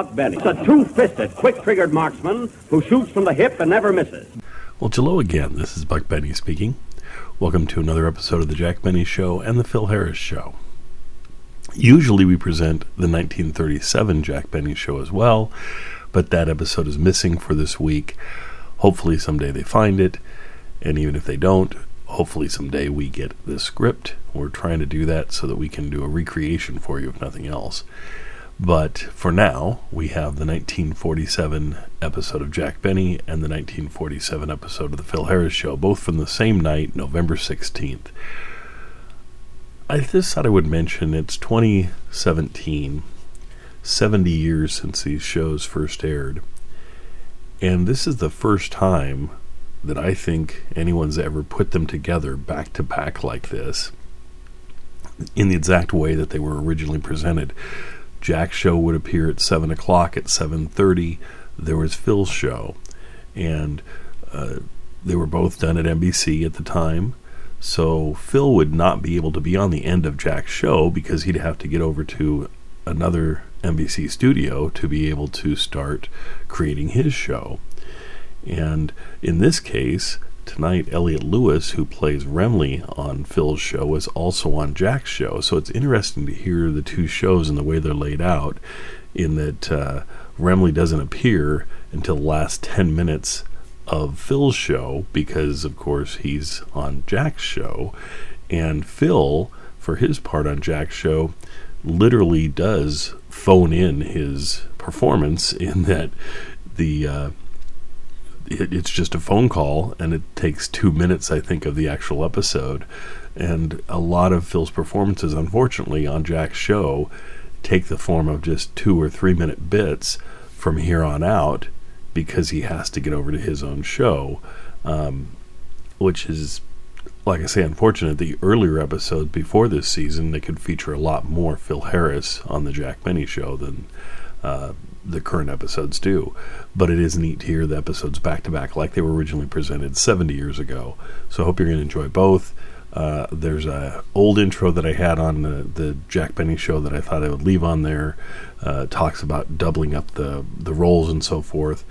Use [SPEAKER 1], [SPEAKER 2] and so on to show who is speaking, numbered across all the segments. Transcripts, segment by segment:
[SPEAKER 1] Buck Benny, a two-fisted, quick-triggered marksman who shoots from the hip and never misses.
[SPEAKER 2] Well, hello again. This is Buck Benny speaking. Welcome to another episode of the Jack Benny Show and the Phil Harris Show. Usually we present the 1937 Jack Benny Show as well, but that episode is missing for this week. Hopefully someday they find it, and even if they don't, hopefully someday we get the script. We're trying to do that so that we can do a recreation for you, if nothing else. But for now, we have the 1947 episode of Jack Benny and the 1947 episode of The Phil Harris Show, both from the same night, November 16th. I just thought I would mention it's 2017, 70 years since these shows first aired. And this is the first time that I think anyone's ever put them together back to back like this in the exact way that they were originally presented. Jack's show would appear at seven o'clock. At seven thirty, there was Phil's show, and uh, they were both done at NBC at the time. So Phil would not be able to be on the end of Jack's show because he'd have to get over to another NBC studio to be able to start creating his show. And in this case, tonight, Elliott Lewis, who plays Remley on Phil's show, is also on Jack's show. So it's interesting to hear the two shows and the way they're laid out, in that uh, Remley doesn't appear until the last 10 minutes of Phil's show because, of course, he's on Jack's show. And Phil, for his part on Jack's show, literally does phone in his performance in that the. Uh, it, it's just a phone call, and it takes two minutes, I think, of the actual episode. And a lot of Phil's performances, unfortunately, on Jack's show, take the form of just two or three minute bits from here on out because he has to get over to his own show, um, which is, like I say, unfortunate. The earlier episodes before this season, they could feature a lot more Phil Harris on the Jack Benny show than uh, the current episodes do. But it is neat to hear the episodes back to back like they were originally presented 70 years ago. So I hope you're going to enjoy both. Uh, there's a old intro that I had on the, the, Jack Benny show that I thought I would leave on there. Uh, talks about doubling up the the roles and so forth.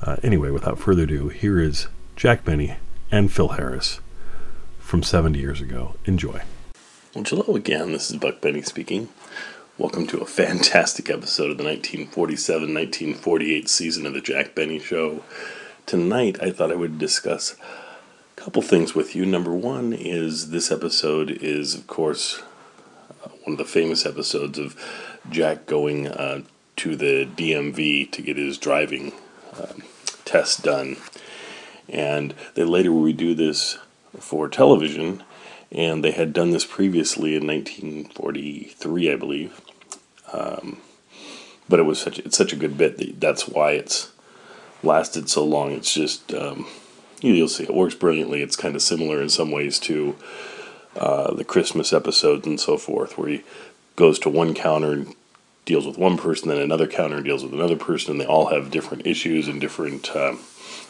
[SPEAKER 2] Uh, anyway, without further ado, here is Jack Benny and Phil Harris from 70 years ago. Enjoy. Well, hello again. This is Buck Benny speaking. Welcome to a fantastic episode of the 1947 1948 season of the Jack Benny Show. Tonight, I thought I would discuss a couple things with you. Number one is this episode is, of course, uh, one of the famous episodes of Jack going uh, to the DMV to get his driving um, test done. And they later redo this for television and they had done this previously in 1943, I believe. Um, but it was such it's such a good bit that that's why it's lasted so long. It's just um, you'll see it works brilliantly. It's kind of similar in some ways to uh, the Christmas episodes and so forth, where he goes to one counter and deals with one person, then another counter deals with another person, and they all have different issues and different um,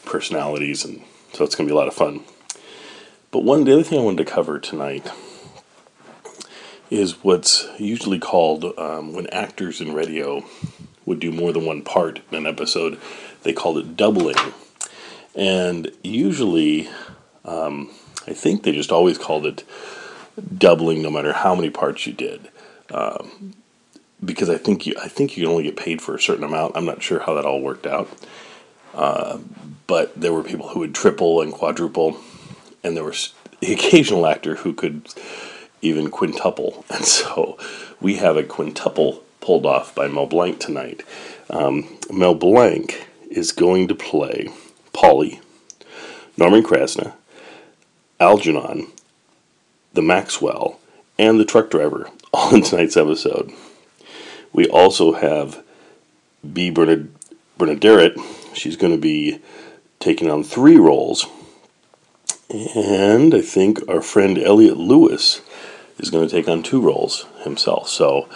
[SPEAKER 2] personalities, and so it's going to be a lot of fun. But one, the other thing I wanted to cover tonight is what's usually called um, when actors in radio would do more than one part in an episode, they called it doubling. And usually, um, I think they just always called it doubling, no matter how many parts you did. Um, because I think you, I think you can only get paid for a certain amount. I'm not sure how that all worked out, uh, but there were people who would triple and quadruple and there was the occasional actor who could even quintuple. And so we have a quintuple pulled off by Mel Blanc tonight. Um, Mel Blanc is going to play Polly, Norman Krasna, Algernon, the Maxwell, and the truck driver all in tonight's episode. We also have B. Bernard, Benaderet. She's going to be taking on three roles and I think our friend Elliott Lewis is going to take on two roles himself. So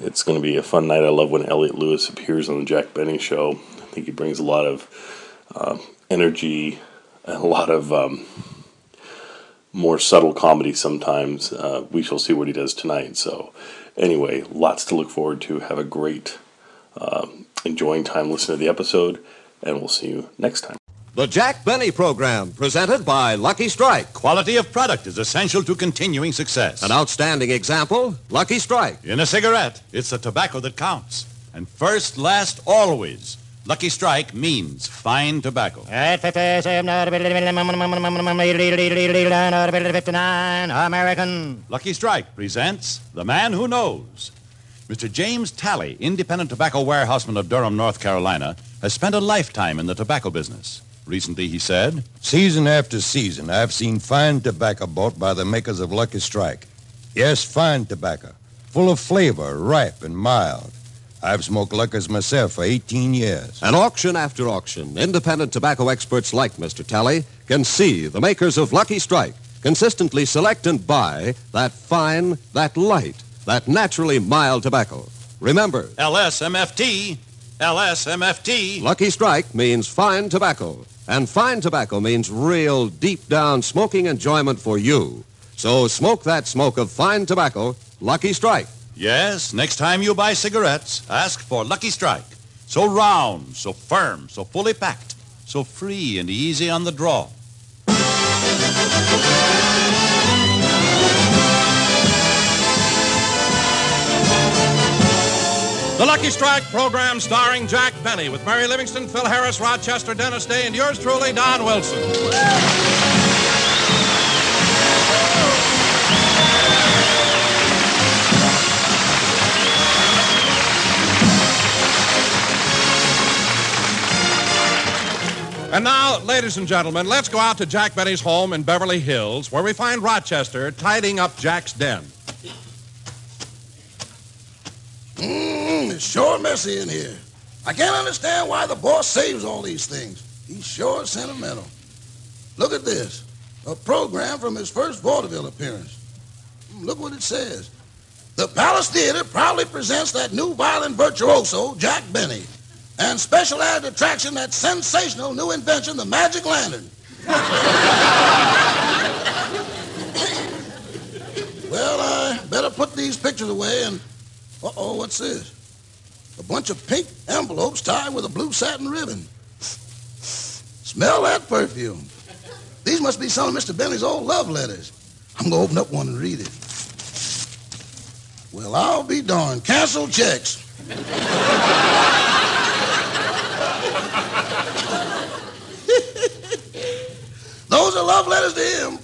[SPEAKER 2] it's going to be a fun night. I love when Elliott Lewis appears on the Jack Benny show. I think he brings a lot of uh, energy and a lot of um, more subtle comedy sometimes. Uh, we shall see what he does tonight. So, anyway, lots to look forward to. Have a great, uh, enjoying time listening to the episode, and we'll see you next time.
[SPEAKER 3] The Jack Benny Program, presented by Lucky Strike.
[SPEAKER 4] Quality of product is essential to continuing success.
[SPEAKER 3] An outstanding example, Lucky Strike.
[SPEAKER 4] In a cigarette, it's the tobacco that counts. And first, last, always. Lucky Strike means fine tobacco.
[SPEAKER 5] At 57, American.
[SPEAKER 4] Lucky Strike presents The Man Who Knows. Mr. James Talley, independent tobacco warehouseman of Durham, North Carolina, has spent a lifetime in the tobacco business. Recently, he said,
[SPEAKER 6] Season after season, I've seen fine tobacco bought by the makers of Lucky Strike. Yes, fine tobacco, full of flavor, ripe and mild. I've smoked Lucky's myself for 18 years.
[SPEAKER 3] And auction after auction, independent tobacco experts like Mr. Talley can see the makers of Lucky Strike consistently select and buy that fine, that light, that naturally mild tobacco. Remember,
[SPEAKER 4] LSMFT, LSMFT.
[SPEAKER 3] Lucky Strike means fine tobacco. And fine tobacco means real, deep down smoking enjoyment for you. So smoke that smoke of fine tobacco, Lucky Strike.
[SPEAKER 4] Yes, next time you buy cigarettes, ask for Lucky Strike. So round, so firm, so fully packed, so free and easy on the draw.
[SPEAKER 7] Lucky Strike program starring Jack Benny with Mary Livingstone, Phil Harris, Rochester, Dennis Day, and yours truly, Don Wilson. And now, ladies and gentlemen, let's go out to Jack Benny's home in Beverly Hills, where we find Rochester tidying up Jack's den.
[SPEAKER 8] Mmm, it's sure messy in here. I can't understand why the boss saves all these things. He's sure sentimental. Look at this. A program from his first vaudeville appearance. Mm, Look what it says. The Palace Theater proudly presents that new violin virtuoso, Jack Benny, and special added attraction, that sensational new invention, the Magic Lantern. well, I better put these pictures away and uh-oh, what's this? A bunch of pink envelopes tied with a blue satin ribbon. Smell that perfume. These must be some of Mr. Benny's old love letters. I'm going to open up one and read it. Well, I'll be darned. Cancel checks. Those are love letters to him.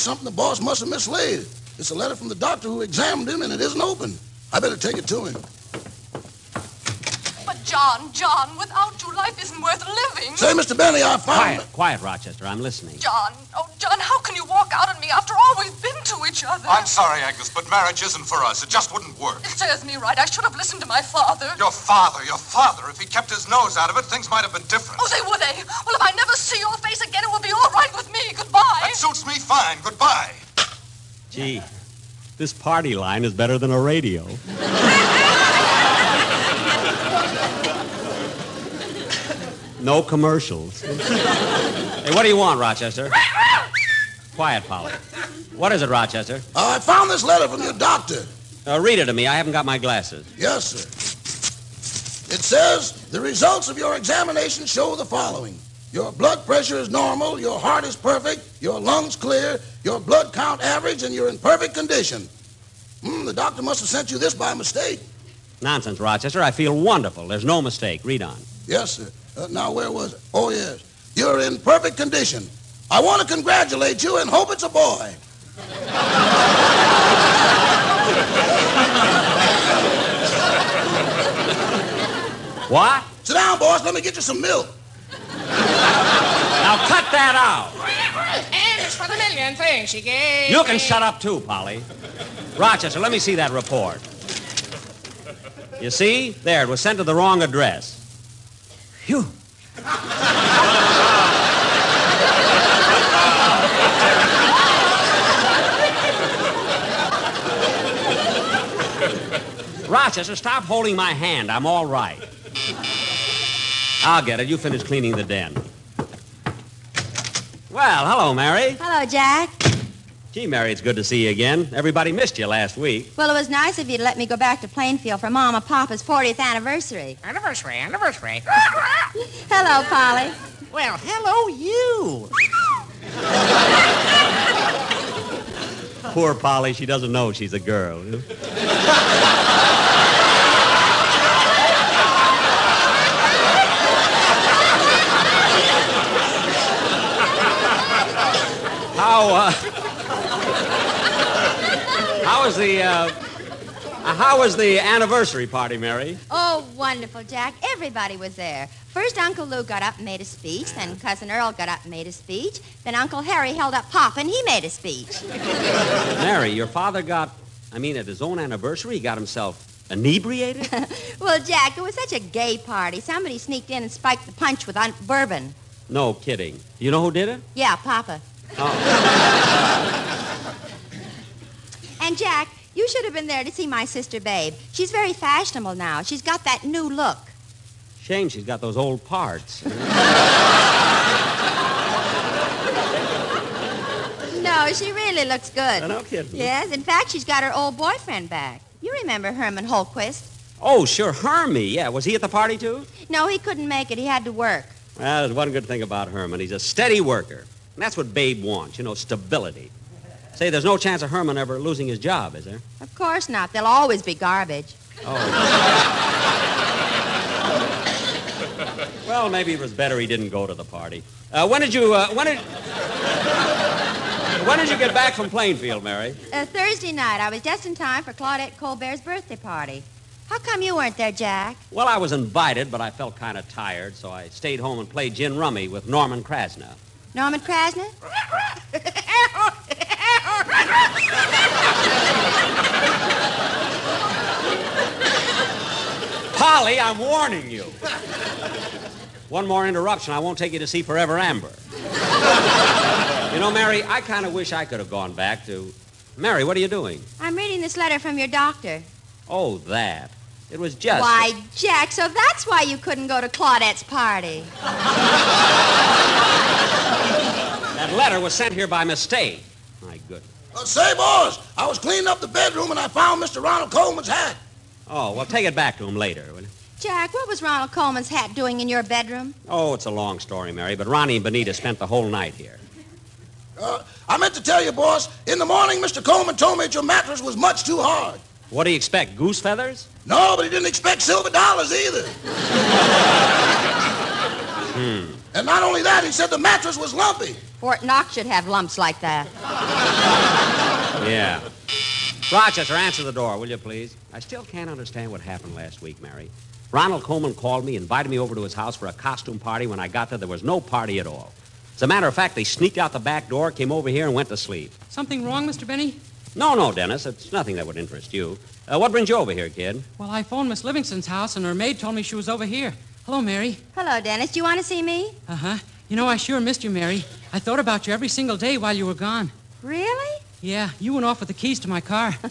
[SPEAKER 8] Say, something the boss must have mislaid. It's a letter from the doctor who examined him, and it isn't open. I better take it to him.
[SPEAKER 9] But John, John, without you, life isn't worth living.
[SPEAKER 8] Say, Mr. Benny, I found...
[SPEAKER 10] Quiet, quiet, Rochester. I'm listening.
[SPEAKER 9] John, oh, John, how can you walk out on me after all we've been to each other?
[SPEAKER 11] I'm sorry, Agnes, but marriage isn't for us. It just wouldn't work.
[SPEAKER 9] It serves me right. I should have listened to my father.
[SPEAKER 11] Your father, your father, if he kept his nose out of it, things might have been different.
[SPEAKER 9] Oh, they would, they? Well, if I never see your face again, it will be all right with me. Goodbye.
[SPEAKER 11] That suits me fine. Goodbye.
[SPEAKER 10] Gee, this party line is better than a radio. No commercials. hey, what do you want, Rochester? Quiet, Polly. What is it, Rochester?
[SPEAKER 8] Uh, I found this letter from your doctor.
[SPEAKER 10] Uh, read it to me. I haven't got my glasses.
[SPEAKER 8] Yes, sir. It says the results of your examination show the following. Your blood pressure is normal, your heart is perfect, your lungs clear, your blood count average, and you're in perfect condition. Hmm, the doctor must have sent you this by mistake.
[SPEAKER 10] Nonsense, Rochester. I feel wonderful. There's no mistake. Read on.
[SPEAKER 8] Yes, sir. Uh, now, where was it? Oh, yes. You're in perfect condition. I want to congratulate you and hope it's a boy.
[SPEAKER 10] What?
[SPEAKER 8] Sit down, boss. Let me get you some milk.
[SPEAKER 10] Now cut that out.
[SPEAKER 12] And it's for the million things she gave.
[SPEAKER 10] You can
[SPEAKER 12] me.
[SPEAKER 10] shut up too, Polly. Rochester, let me see that report. You see? There, it was sent to the wrong address. Phew. Rochester, stop holding my hand. I'm all right. I'll get it. You finish cleaning the den. Well, hello, Mary.
[SPEAKER 5] Hello, Jack.
[SPEAKER 10] Gee, Mary, it's good to see you again. Everybody missed you last week.
[SPEAKER 5] Well, it was nice of you to let me go back to Plainfield for Mama Papa's 40th anniversary.
[SPEAKER 12] Anniversary, anniversary.
[SPEAKER 5] Hello, Polly.
[SPEAKER 12] well, hello, you.
[SPEAKER 10] Poor Polly, she doesn't know she's a girl. How, uh, how was the, uh, uh, how was the anniversary party, Mary?
[SPEAKER 5] Oh, wonderful, Jack. Everybody was there. First, Uncle Lou got up and made a speech. Then Cousin Earl got up and made a speech. Then Uncle Harry held up Papa and he made a speech.
[SPEAKER 10] Mary, your father got, I mean, at his own anniversary, he got himself inebriated?
[SPEAKER 5] well, Jack, it was such a gay party. Somebody sneaked in and spiked the punch with un- bourbon.
[SPEAKER 10] No kidding. You know who did it?
[SPEAKER 5] Yeah, Papa.
[SPEAKER 10] Oh.
[SPEAKER 5] And Jack, you should have been there to see my sister Babe. She's very fashionable now. She's got that new look.
[SPEAKER 10] Shame she's got those old parts.
[SPEAKER 5] No, she really looks good.
[SPEAKER 10] No kidding.
[SPEAKER 5] Yes, in fact, she's got her old boyfriend back. You remember Herman Holquist?
[SPEAKER 10] Oh, sure, Hermie. Yeah, was he at the party too?
[SPEAKER 5] No, he couldn't make it. He had to work.
[SPEAKER 10] Well, there's one good thing about Herman. He's a steady worker. And that's what Babe wants, you know, stability. Say, there's no chance of Herman ever losing his job, is there?
[SPEAKER 5] Of course not. There'll always be garbage. Oh.
[SPEAKER 10] Well, maybe it was better he didn't go to the party. Uh, when did you, uh, when did... when did you get back from Plainfield, Mary?
[SPEAKER 5] Uh, Thursday night, I was just in time for Claudette Colbert's birthday party. How come you weren't there, Jack?
[SPEAKER 10] Well, I was invited, but I felt kind of tired, so I stayed home and played gin rummy with Norman Krasna.
[SPEAKER 5] Norman Krasner?
[SPEAKER 10] Polly, I'm warning you. One more interruption, I won't take you to see Forever Amber. you know, Mary, I kind of wish I could have gone back to. Mary, what are you doing?
[SPEAKER 5] I'm reading this letter from your doctor.
[SPEAKER 10] Oh, that. It was just.
[SPEAKER 5] Why, Jack, so that's why you couldn't go to Claudette's party.
[SPEAKER 10] That letter was sent here by mistake. My goodness.
[SPEAKER 8] Uh, say, boys, I was cleaning up the bedroom and I found Mr. Ronald Colman's hat.
[SPEAKER 10] Oh, well, take it back to him later. will you?
[SPEAKER 5] Jack, what was Ronald Colman's hat doing in your bedroom?
[SPEAKER 10] Oh, it's a long story, Mary, but Ronnie and Benita spent the whole night here.
[SPEAKER 8] Uh, I meant to tell you, boss, in the morning, Mr. Colman told me that your mattress was much too hard.
[SPEAKER 10] What do you expect, goose feathers?
[SPEAKER 8] No, but he didn't expect silver dollars either.
[SPEAKER 10] Hmm.
[SPEAKER 8] And not only that, he said the mattress was lumpy.
[SPEAKER 5] Fort Knox should have lumps like that.
[SPEAKER 10] Yeah. Rochester, answer the door, will you, please? I still can't understand what happened last week, Mary. Ronald Colman called me, invited me over to his house for a costume party. When I got there, there was no party at all. As a matter of fact, they sneaked out the back door, came over here, and went to sleep.
[SPEAKER 13] Something wrong, Mr. Benny?
[SPEAKER 10] No, no, Dennis. It's nothing that would interest you. Uh, what brings you over here, kid?
[SPEAKER 13] Well, I phoned Miss Livingstone's house, and her maid told me she was over here. Hello, Mary.
[SPEAKER 5] Hello, Dennis. Do you want to see me?
[SPEAKER 13] Uh huh. You know, I sure missed you, Mary. I thought about you every single day while you were gone.
[SPEAKER 5] Really?
[SPEAKER 13] Yeah, you went off with the keys to my car.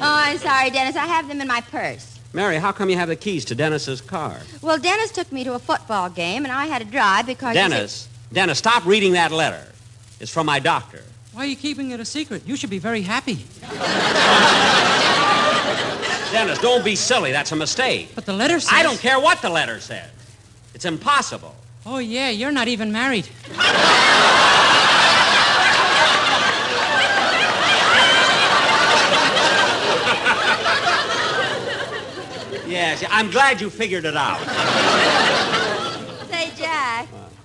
[SPEAKER 5] Oh, I'm sorry, Dennis. I have them in my purse.
[SPEAKER 10] Mary, how come you have the keys to Dennis's car?
[SPEAKER 5] Well, Dennis took me to a football game, and I had to drive because. he said-
[SPEAKER 10] Dennis, Dennis, stop reading that letter. It's from my doctor.
[SPEAKER 13] Why are you keeping it a secret? You should be very happy.
[SPEAKER 10] Dennis, don't be silly. That's a mistake.
[SPEAKER 13] But the letter says.
[SPEAKER 10] I don't care what the letter says. It's impossible.
[SPEAKER 13] Oh, yeah, you're not even married.
[SPEAKER 10] Yes, I'm glad you figured it out.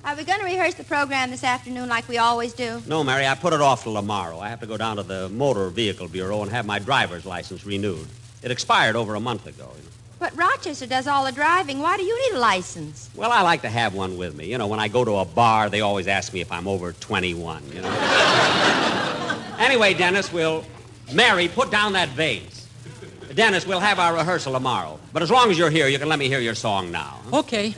[SPEAKER 5] Say, Jack, are we going to rehearse the program this afternoon like we always do?
[SPEAKER 10] No, Mary, I put it off till tomorrow. I have to go down to the Motor Vehicle Bureau and have my driver's license renewed. It expired over a month ago. you know.
[SPEAKER 5] But Rochester does all the driving. Why do you need a license?
[SPEAKER 10] Well, I like to have one with me. You know, when I go to a bar, they always ask me if I'm over 21, you know. anyway, Dennis, we'll... Mary, put down that vase. Dennis, we'll have our rehearsal tomorrow. But as long as you're here, you can let me hear your song now.
[SPEAKER 13] Okay.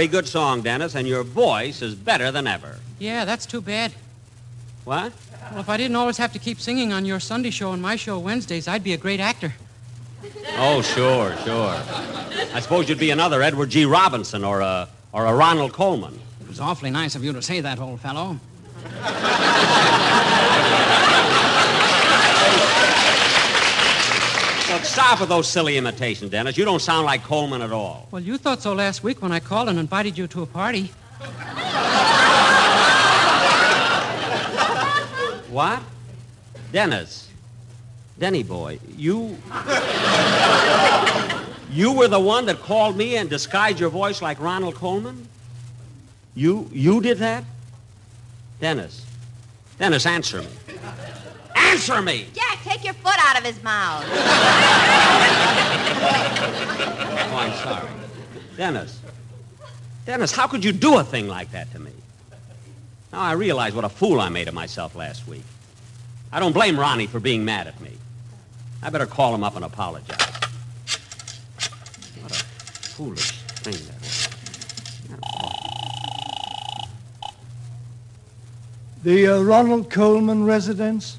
[SPEAKER 10] Very good song, Dennis, and your voice is better than ever.
[SPEAKER 13] Yeah, that's too bad.
[SPEAKER 10] What?
[SPEAKER 13] Well, if I didn't always have to keep singing on your Sunday show and my show Wednesdays, I'd be a great actor.
[SPEAKER 10] Oh, sure, sure. I suppose you'd be another Edward G. Robinson or a, or a Ronald Colman.
[SPEAKER 12] It was awfully nice of you to say that, old fellow.
[SPEAKER 10] Stop with those silly imitations, Dennis. You don't sound like Colman at all.
[SPEAKER 13] Well, you thought so last week when I called and invited you to a party.
[SPEAKER 10] What? Dennis. Denny boy, you. You were the one that called me and disguised your voice like Ronald Colman? You you did that? Dennis. Dennis, answer me. Answer me!
[SPEAKER 5] Jack, take your foot out of his mouth.
[SPEAKER 10] Oh, I'm sorry. Dennis. Dennis, how could you do a thing like that to me? Now I realize what a fool I made of myself last week. I don't blame Ronnie for being mad at me. I better call him up and apologize. What a foolish thing that was.
[SPEAKER 14] The uh, Ronald Colman residence?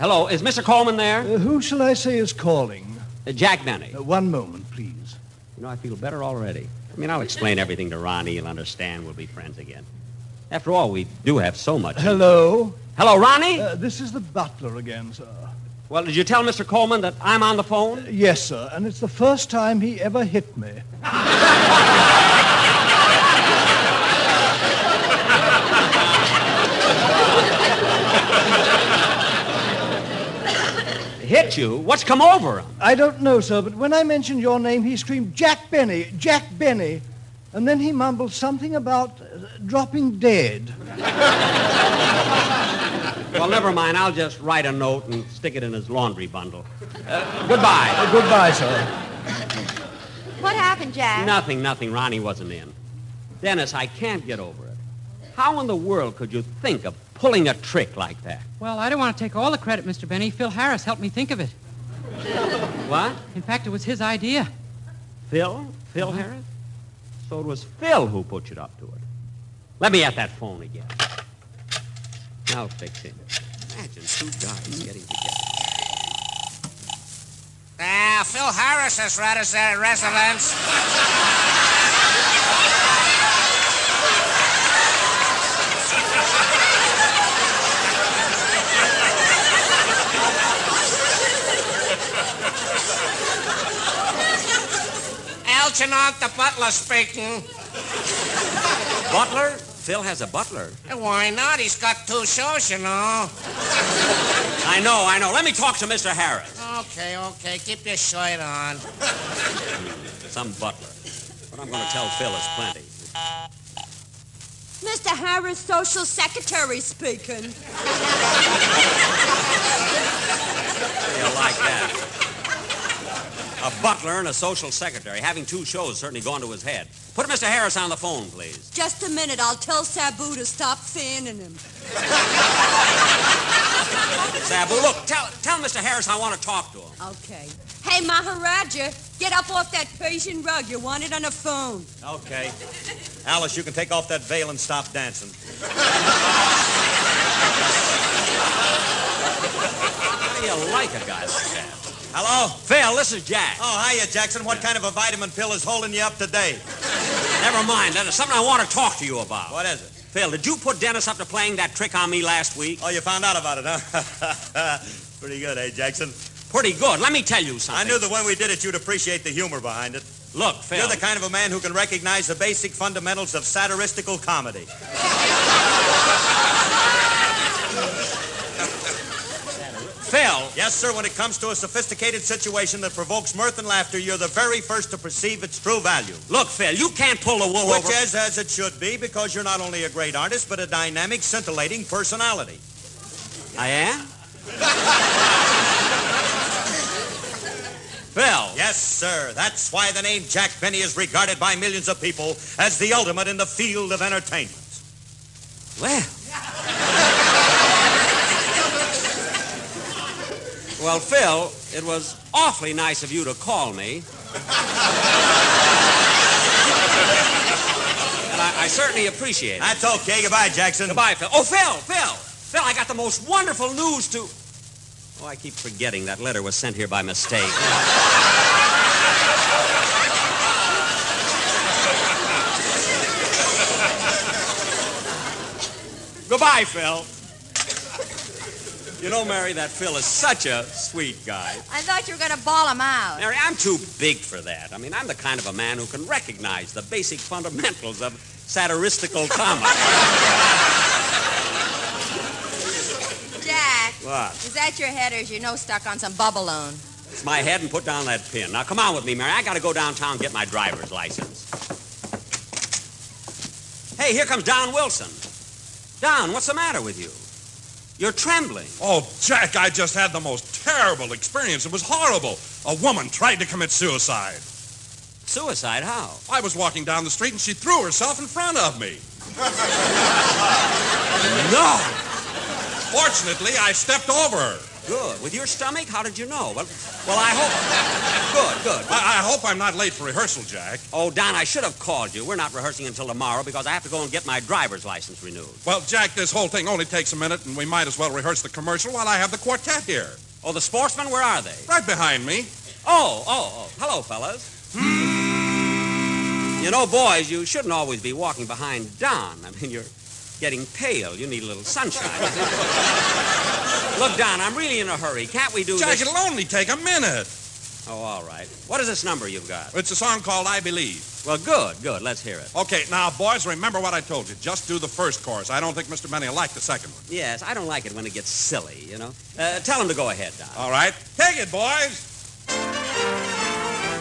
[SPEAKER 10] Hello, is Mr. Colman there?
[SPEAKER 14] Uh, who shall I say is calling?
[SPEAKER 10] Uh, Jack Benny.
[SPEAKER 14] Uh, one moment, please.
[SPEAKER 10] You know, I feel better already. I mean, I'll explain everything to Ronnie. He'll understand. We'll be friends again. After all, we do have so much.
[SPEAKER 14] Hello?
[SPEAKER 10] Hello, Ronnie?
[SPEAKER 14] Uh, this is the butler again, sir.
[SPEAKER 10] Well, did you tell Mr. Coleman that I'm on the phone?
[SPEAKER 14] Yes, sir, and it's the first time he ever hit me.
[SPEAKER 10] Hit you? What's come over him?
[SPEAKER 14] I don't know, sir, but when I mentioned your name, he screamed, Jack Benny, Jack Benny. And then he mumbled something about uh, dropping dead.
[SPEAKER 10] Well, never mind. I'll just write a note and stick it in his laundry bundle. Uh, goodbye.
[SPEAKER 14] Uh, goodbye, sir.
[SPEAKER 5] What happened, Jack?
[SPEAKER 10] Nothing, nothing. Ronnie wasn't in. Dennis, I can't get over it. How in the world could you think of pulling a trick like that?
[SPEAKER 13] Well, I don't want to take all the credit, Mr. Benny. Phil Harris helped me think of it.
[SPEAKER 10] What?
[SPEAKER 13] In fact, it was his idea.
[SPEAKER 10] Phil? Phil Harris? So it was Phil who put you up to it. Let me at that phone again. Now fix it. Imagine two guys getting together.
[SPEAKER 12] Ah, Phil harris Harris's res- uh, residence. Algernon, the butler speaking.
[SPEAKER 10] Butler? Phil has a butler.
[SPEAKER 12] Why not? He's got two shows, you know.
[SPEAKER 10] I know, I know. Let me talk to Mr. Harris.
[SPEAKER 12] Okay, okay. Keep your shirt on.
[SPEAKER 10] Some butler. What I'm going to tell Phil is plenty.
[SPEAKER 15] Mr. Harris, social secretary speaking.
[SPEAKER 10] You like that? A butler and a social secretary. Having two shows certainly gone to his head. Put Mr. Harris on the phone, please.
[SPEAKER 15] Just a minute, I'll tell Sabu to stop fanning him.
[SPEAKER 10] Sabu, look, tell, tell Mr. Harris I want to talk to him.
[SPEAKER 15] Okay. Hey, Maharaja, get up off that Persian rug. You want it on the phone.
[SPEAKER 16] Okay. Alice, you can take off that veil and stop dancing.
[SPEAKER 10] How do you like a guy like that?
[SPEAKER 16] Hello?
[SPEAKER 10] Phil, this is Jack.
[SPEAKER 16] Oh, hiya, Jackson. What kind of a vitamin pill is holding you up today?
[SPEAKER 10] Never mind. There's something I want to talk to you about.
[SPEAKER 16] What is it?
[SPEAKER 10] Phil, did you put Dennis up to playing that trick on me last week?
[SPEAKER 16] Oh, you found out about it, huh? Pretty good, eh, Jackson?
[SPEAKER 10] Pretty good. Let me tell you something.
[SPEAKER 16] I knew that when we did it, you'd appreciate the humor behind it.
[SPEAKER 10] Look, Phil.
[SPEAKER 16] You're the kind of a man who can recognize the basic fundamentals of satiristical comedy.
[SPEAKER 10] Phil.
[SPEAKER 16] Yes, sir. When it comes to a sophisticated situation that provokes mirth and laughter, you're the very first to perceive its true value.
[SPEAKER 10] Look, Phil, you can't pull a wool
[SPEAKER 16] Which
[SPEAKER 10] over.
[SPEAKER 16] is as it should be, because you're not only a great artist, but a dynamic, scintillating personality.
[SPEAKER 10] I am? Phil.
[SPEAKER 16] Yes, sir. That's why the name Jack Benny is regarded by millions of people as the ultimate in the field of entertainment.
[SPEAKER 10] Well. well, Phil, it was awfully nice of you to call me. and I, I certainly appreciate it.
[SPEAKER 16] That's okay. Goodbye, Jackson.
[SPEAKER 10] Goodbye, Phil. Oh, Phil, Phil. Phil, I got the most wonderful news to. Oh, I keep forgetting that letter was sent here by mistake. Goodbye, Phil. You know, Mary, that Phil is such a sweet guy.
[SPEAKER 5] I thought you were going to ball him out.
[SPEAKER 10] Mary, I'm too big for that. I mean, I'm the kind of a man who can recognize the basic fundamentals of satiristical comedy.
[SPEAKER 5] Jack.
[SPEAKER 10] What?
[SPEAKER 5] Is that your head or is your nose stuck on some bubbalone?
[SPEAKER 10] It's my head and put down that pin. Now, come on with me, Mary. I got to go downtown and get my driver's license. Hey, here comes Don Wilson. Don, what's the matter with you? You're trembling.
[SPEAKER 7] Oh, Jack, I just had the most terrible experience. It was horrible. A woman tried to commit suicide.
[SPEAKER 10] Suicide? How?
[SPEAKER 7] I was walking down the street and she threw herself in front of me.
[SPEAKER 10] No.
[SPEAKER 7] Fortunately, I stepped over her.
[SPEAKER 10] Good. With your stomach? How did you know? Well, well, I hope. Good, good.
[SPEAKER 7] I, I hope I'm not late for rehearsal, Jack.
[SPEAKER 10] Oh, Don, I should have called you. We're not rehearsing until tomorrow because I have to go and get my driver's license renewed.
[SPEAKER 7] Well, Jack, this whole thing only takes a minute, and we might as well rehearse the commercial while I have the quartet here.
[SPEAKER 10] Oh, the sportsmen, where are they?
[SPEAKER 7] Right behind me.
[SPEAKER 10] Oh, oh, oh. Hello, fellas. Hmm. You know, boys, you shouldn't always be walking behind Don. I mean, you're getting pale. You need a little sunshine. Look, Don, I'm really in a hurry. Can't we do
[SPEAKER 7] Jack,
[SPEAKER 10] this?
[SPEAKER 7] it'll only take a minute.
[SPEAKER 10] Oh, all right. What is this number you've got?
[SPEAKER 7] It's a song called I Believe.
[SPEAKER 10] Well, good, good. Let's hear it.
[SPEAKER 7] Okay, now, boys, remember what I told you. Just do the first chorus. I don't think Mr. Benny will like the second one.
[SPEAKER 10] Yes, I don't like it when it gets silly, you know. Uh, tell him to go ahead, Don.
[SPEAKER 7] All right. Take it, boys.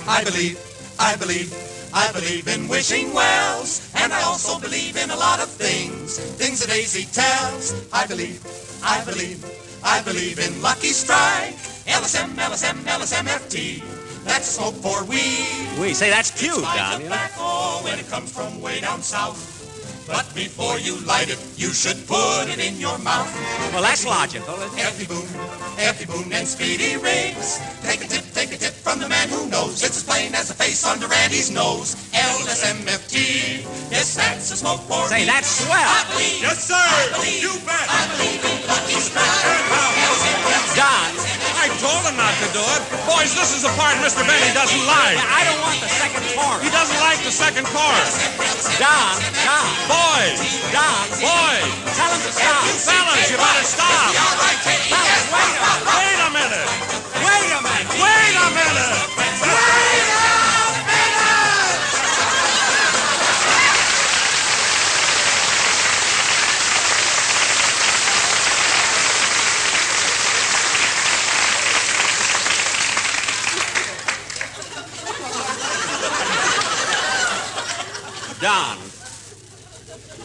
[SPEAKER 11] I believe, I believe, I believe in wishing wells, and I also believe in a lot of things, things that Daisy tells. I believe, I believe, I believe in Lucky Strike, LSM, LSM, LSMFT. That's smoke for weed.
[SPEAKER 10] We say that's cute, Don. You know?
[SPEAKER 11] when it comes from way down south. But before you light it, you should put it in your mouth.
[SPEAKER 10] Well, that's logical.
[SPEAKER 11] Effie Boone, Effie Boone and Speedy Riggs. Take a tip, take a tip from the man who knows. It's as plain as the face under Randy's nose. LSMFT. Yes, that's a smoke for
[SPEAKER 10] Say,
[SPEAKER 11] me.
[SPEAKER 10] that's swell.
[SPEAKER 11] I believe.
[SPEAKER 7] Yes, sir.
[SPEAKER 11] I believe.
[SPEAKER 7] You bet.
[SPEAKER 11] I believe in Lucky Strike.
[SPEAKER 10] Don,
[SPEAKER 7] Told him not to do it. Boys, this is the part Mr. Benny doesn't like.
[SPEAKER 10] I don't want the second chorus.
[SPEAKER 7] He doesn't like the second chorus.
[SPEAKER 10] Don, Don,
[SPEAKER 7] Boys,
[SPEAKER 10] Don.
[SPEAKER 7] boys,
[SPEAKER 10] Tell him to stop.
[SPEAKER 7] fellas, you better stop.
[SPEAKER 10] Fellas, wait a minute.
[SPEAKER 7] Wait a minute.
[SPEAKER 10] Wait a minute.
[SPEAKER 7] Wait a minute.
[SPEAKER 10] Don.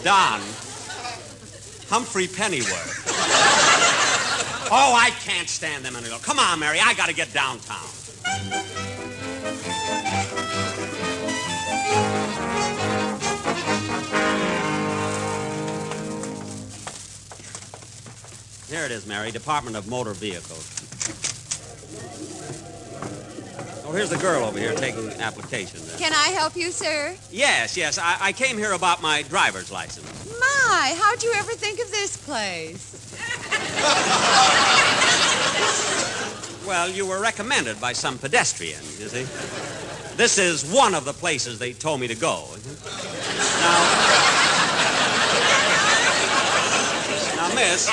[SPEAKER 10] Don. Humphrey Pennyworth. oh, I can't stand them any anymore. Come on, Mary. I got to get downtown. Here it is, Mary. Department of Motor Vehicles. Here's the girl over here taking application.
[SPEAKER 15] Can I help you, sir?
[SPEAKER 10] Yes, yes. I, I came here about my driver's license.
[SPEAKER 15] My, how'd you ever think of this place?
[SPEAKER 10] Well, you were recommended by some pedestrian, you see. This is one of the places they told me to go. Now, now miss,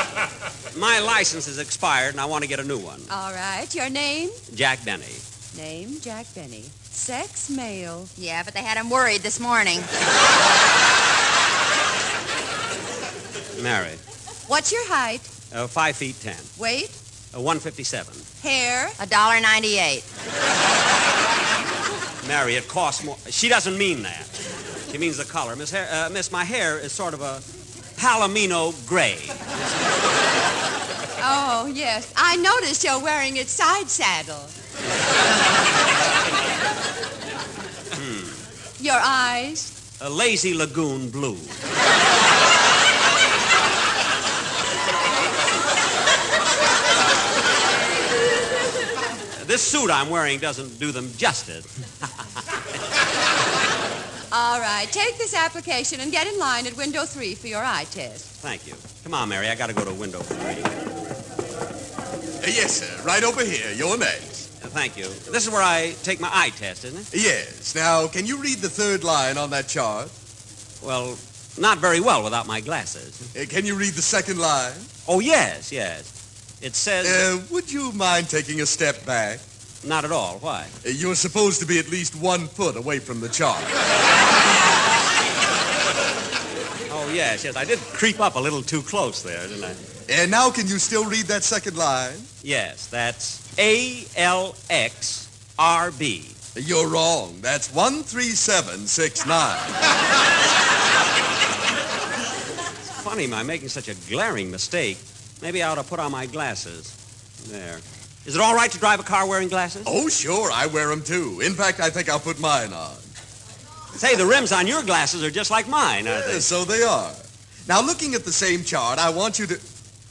[SPEAKER 10] my license is expired and I want to get a new one.
[SPEAKER 5] All right. Your name?
[SPEAKER 10] Jack Benny.
[SPEAKER 5] Name, Jack Benny. Sex, male.
[SPEAKER 17] Yeah, but they had him worried this morning.
[SPEAKER 10] Married.
[SPEAKER 5] What's your height?
[SPEAKER 10] Uh, five feet ten.
[SPEAKER 5] Weight?
[SPEAKER 10] Uh, 157.
[SPEAKER 5] Hair?
[SPEAKER 17] A dollar ninety-eight.
[SPEAKER 10] Mary, it costs more. She doesn't mean that. She means the color. Miss, hair, uh, Miss, my hair is sort of a palomino gray.
[SPEAKER 5] Oh, yes. I noticed you're wearing it side saddle.
[SPEAKER 10] Hmm.
[SPEAKER 5] Your eyes?
[SPEAKER 10] A lazy lagoon blue. this suit I'm wearing doesn't do them justice.
[SPEAKER 5] All right. Take this application and get in line at window three for your eye test.
[SPEAKER 10] Thank you. Come on, Mary. I got to go to window three.
[SPEAKER 18] Uh, yes, sir. Right over here. You're next.
[SPEAKER 10] Thank you. This is where I take my eye test, isn't it?
[SPEAKER 18] Yes. Now, can you read the third line on that chart?
[SPEAKER 10] Well, not very well without my glasses.
[SPEAKER 18] Uh, can you read the second line?
[SPEAKER 10] Oh, yes, yes. It says.
[SPEAKER 18] Uh, would you mind taking a step back?
[SPEAKER 10] Not at all. Why?
[SPEAKER 18] Uh, you're supposed to be at least one foot away from the chart.
[SPEAKER 10] Oh, yes, yes. I did creep up a little too close there, didn't I?
[SPEAKER 18] And now can you still read that second line?
[SPEAKER 10] Yes, that's A L X R B.
[SPEAKER 18] You're wrong. That's 13769.
[SPEAKER 10] It's funny, my making such a glaring mistake? Maybe I ought to put on my glasses. There. Is it all right to drive a car wearing glasses?
[SPEAKER 18] Oh, sure. I wear them too. In fact, I think I'll put mine on.
[SPEAKER 10] Say, the rims on your glasses are just like mine, aren't they?
[SPEAKER 18] So they are. Now, looking at the same chart, I want you to.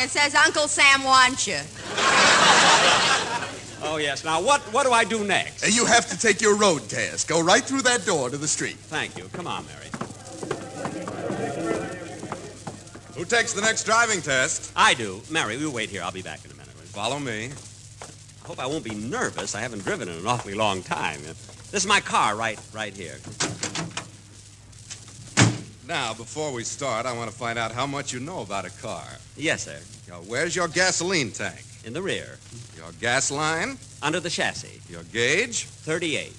[SPEAKER 17] both wrong. It says Uncle Sam wants you.
[SPEAKER 10] Oh, yes. Now, what, what do I do next?
[SPEAKER 18] You have to take your road test. Go right through that door to the street.
[SPEAKER 10] Thank you. Come on, Mary.
[SPEAKER 19] Who takes the next driving test?
[SPEAKER 10] I do. Mary, we'll wait here. I'll be back in a minute.
[SPEAKER 19] Follow me.
[SPEAKER 10] I hope I won't be nervous. I haven't driven in an awfully long time. This is my car right, right here.
[SPEAKER 19] Now, before we start, I want to find out how much you know about a car.
[SPEAKER 10] Yes, sir.
[SPEAKER 19] Now, where's your gasoline tank?
[SPEAKER 10] In the rear.
[SPEAKER 19] Your gas line?
[SPEAKER 10] Under the chassis.
[SPEAKER 19] Your gauge?
[SPEAKER 10] 38.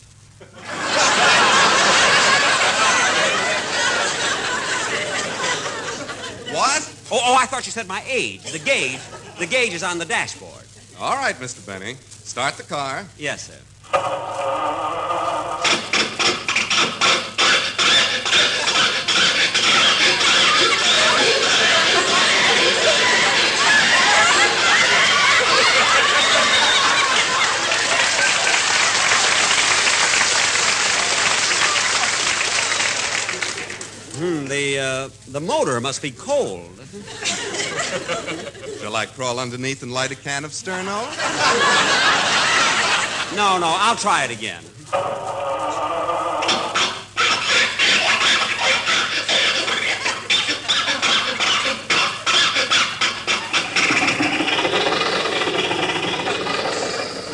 [SPEAKER 19] What?
[SPEAKER 10] Oh, oh, I thought you said my age. The gauge. The gauge is on the dashboard.
[SPEAKER 19] All right, Mr. Benny. Start the car.
[SPEAKER 10] Yes, sir. Hmm, the, uh, the motor must be cold.
[SPEAKER 19] Shall I crawl underneath and light a can of Sterno?
[SPEAKER 10] No, no, I'll try it again.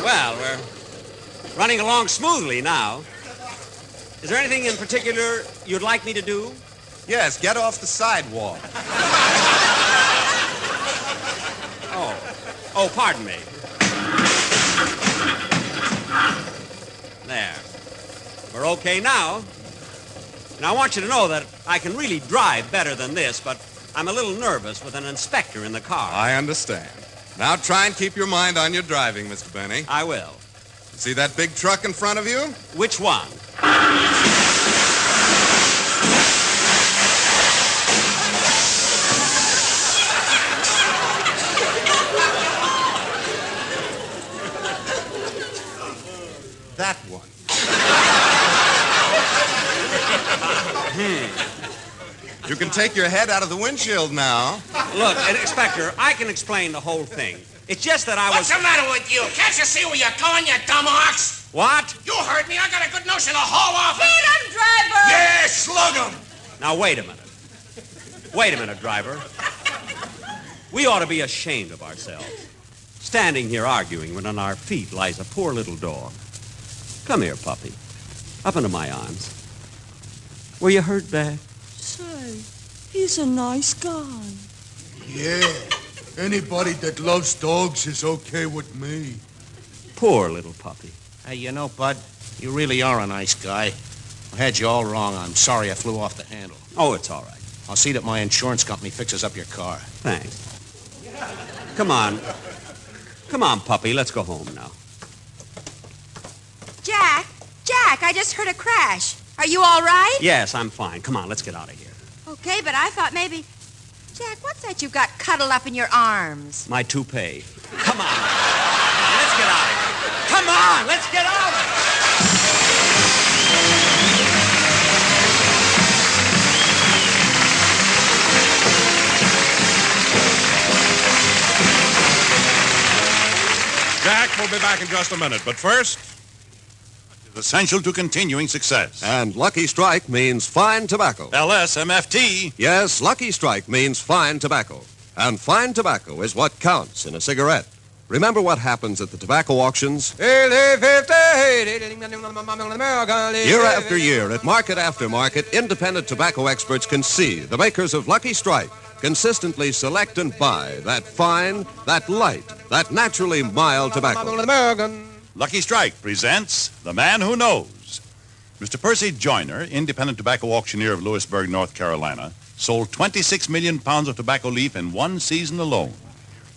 [SPEAKER 10] Well, we're running along smoothly now. Is there anything in particular you'd like me to do?
[SPEAKER 19] Yes, get off the sidewalk.
[SPEAKER 10] Oh. Oh, pardon me. There. We're okay now. And I want you to know that I can really drive better than this, but I'm a little nervous with an inspector in the car.
[SPEAKER 19] I understand. Now try and keep your mind on your driving, Mr. Benny.
[SPEAKER 10] I will.
[SPEAKER 19] See that big truck in front of you?
[SPEAKER 10] Which one?
[SPEAKER 19] That one. You can take your head out of the windshield now.
[SPEAKER 10] Look, Inspector, I can explain the whole thing. It's just that I
[SPEAKER 12] What's
[SPEAKER 10] was.
[SPEAKER 12] What's the matter with you? Can't you see where you're going, you dumb ox?
[SPEAKER 10] What?
[SPEAKER 12] You heard me. I got a good notion to haul off.
[SPEAKER 15] Hit him, driver!
[SPEAKER 12] Yeah, slug him.
[SPEAKER 10] Now, wait a minute. Wait a minute, driver. We ought to be ashamed of ourselves. Standing here arguing when on our feet lies a poor little dog. Come here, puppy. Up into my arms. Were you hurt bad?
[SPEAKER 20] Say, he's a nice guy.
[SPEAKER 21] Yeah. Anybody that loves dogs is okay with me.
[SPEAKER 10] Poor little puppy.
[SPEAKER 22] Hey, you know, Bud, you really are a nice guy. I had you all wrong. I'm sorry I flew off the handle.
[SPEAKER 10] Oh, it's all right.
[SPEAKER 22] I'll see that my insurance company fixes up your car.
[SPEAKER 10] Thanks. Come on. Come on, puppy. Let's go home now.
[SPEAKER 5] Jack, Jack, I just heard a crash. Are you all right?
[SPEAKER 10] Yes, I'm fine. Come on, let's get out of here.
[SPEAKER 5] Okay, but I thought maybe. Jack, what's that you've got cuddled up in your arms?
[SPEAKER 10] My toupee. Come on. Let's get out of here. Come on, let's get out of here.
[SPEAKER 7] Jack will be back in just a minute, but first.
[SPEAKER 4] Essential to continuing success.
[SPEAKER 3] And Lucky Strike means fine tobacco.
[SPEAKER 4] LSMFT.
[SPEAKER 3] Yes, Lucky Strike means fine tobacco. And fine tobacco is what counts in a cigarette. Remember what happens at the tobacco auctions? Year after year, at market after market, independent tobacco experts can see the makers of Lucky Strike consistently select and buy that fine, that light, that naturally mild tobacco.
[SPEAKER 4] Lucky Strike presents The Man Who Knows. Mr. Percy Joyner, independent tobacco auctioneer of Louisburg, North Carolina, sold 26 million pounds of tobacco leaf in one season alone.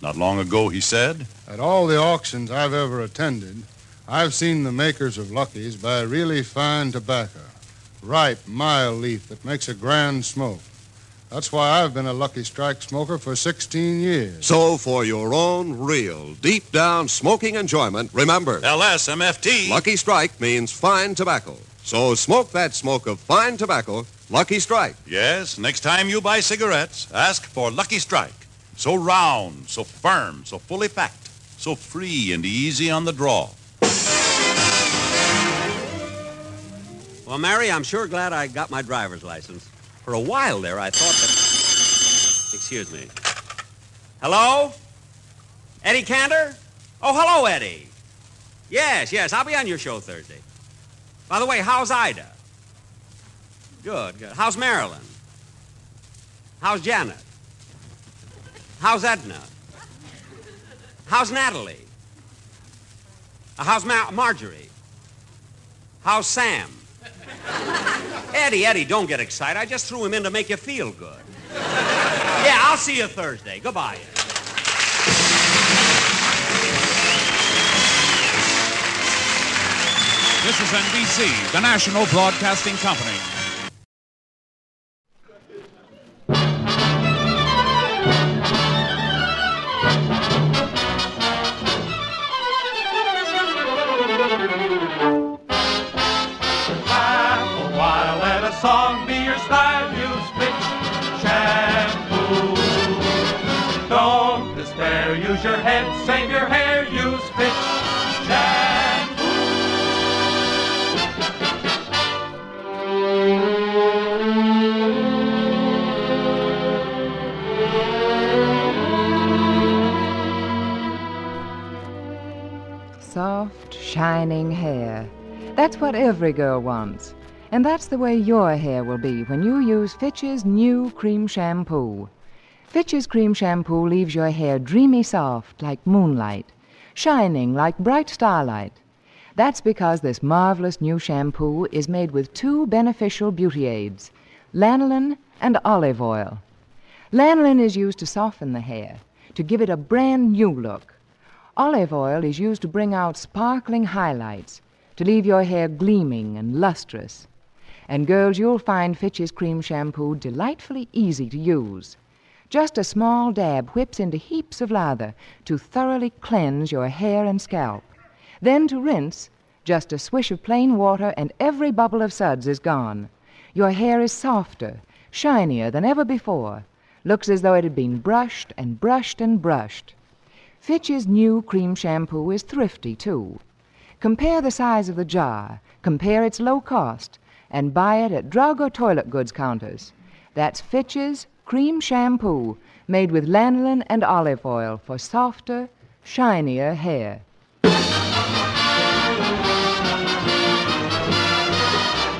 [SPEAKER 4] Not long ago, he said,
[SPEAKER 21] At all the auctions I've ever attended, I've seen the makers of Lucky's buy really fine tobacco, ripe, mild leaf that makes a grand smoke. That's why I've been a Lucky Strike smoker for 16 years.
[SPEAKER 3] So, for your own real, deep down smoking enjoyment, remember
[SPEAKER 4] LSMFT.
[SPEAKER 3] Lucky Strike means fine tobacco. So, smoke that smoke of fine tobacco, Lucky Strike.
[SPEAKER 4] Yes, next time you buy cigarettes, ask for Lucky Strike. So round, so firm, so fully packed, so free and easy on the draw.
[SPEAKER 10] Well, Mary, I'm sure glad I got my driver's license. For a while there, I thought that. Excuse me. Hello? Eddie Cantor? Oh, hello, Eddie. Yes, yes, I'll be on your show Thursday. By the way, how's Ida? Good, good. How's Marilyn? How's Janet? How's Edna? How's Natalie? Uh, how's Mar- Marjorie? How's Sam? Eddie, Eddie, don't get excited. I just threw him in to make you feel good. Yeah, I'll see you Thursday. Goodbye.
[SPEAKER 23] This is NBC, the national broadcasting company.
[SPEAKER 24] Every girl wants. And that's the way your hair will be when you use Fitch's new cream shampoo. Fitch's cream shampoo leaves your hair dreamy soft like moonlight, shining like bright starlight. That's because this marvelous new shampoo is made with two beneficial beauty aids, lanolin and olive oil. Lanolin is used to soften the hair, to give it a brand new look. Olive oil is used to bring out sparkling highlights, to leave your hair gleaming and lustrous. And girls, you'll find Fitch's cream shampoo delightfully easy to use. Just a small dab whips into heaps of lather to thoroughly cleanse your hair and scalp. Then to rinse, just a swish of plain water and every bubble of suds is gone. Your hair is softer, shinier than ever before. Looks as though it had been brushed and brushed and brushed. Fitch's new cream shampoo is thrifty, too. Compare the size of the jar, compare its low cost, and buy it at drug or toilet goods counters. That's Fitch's cream shampoo, made with lanolin and olive oil for softer, shinier hair.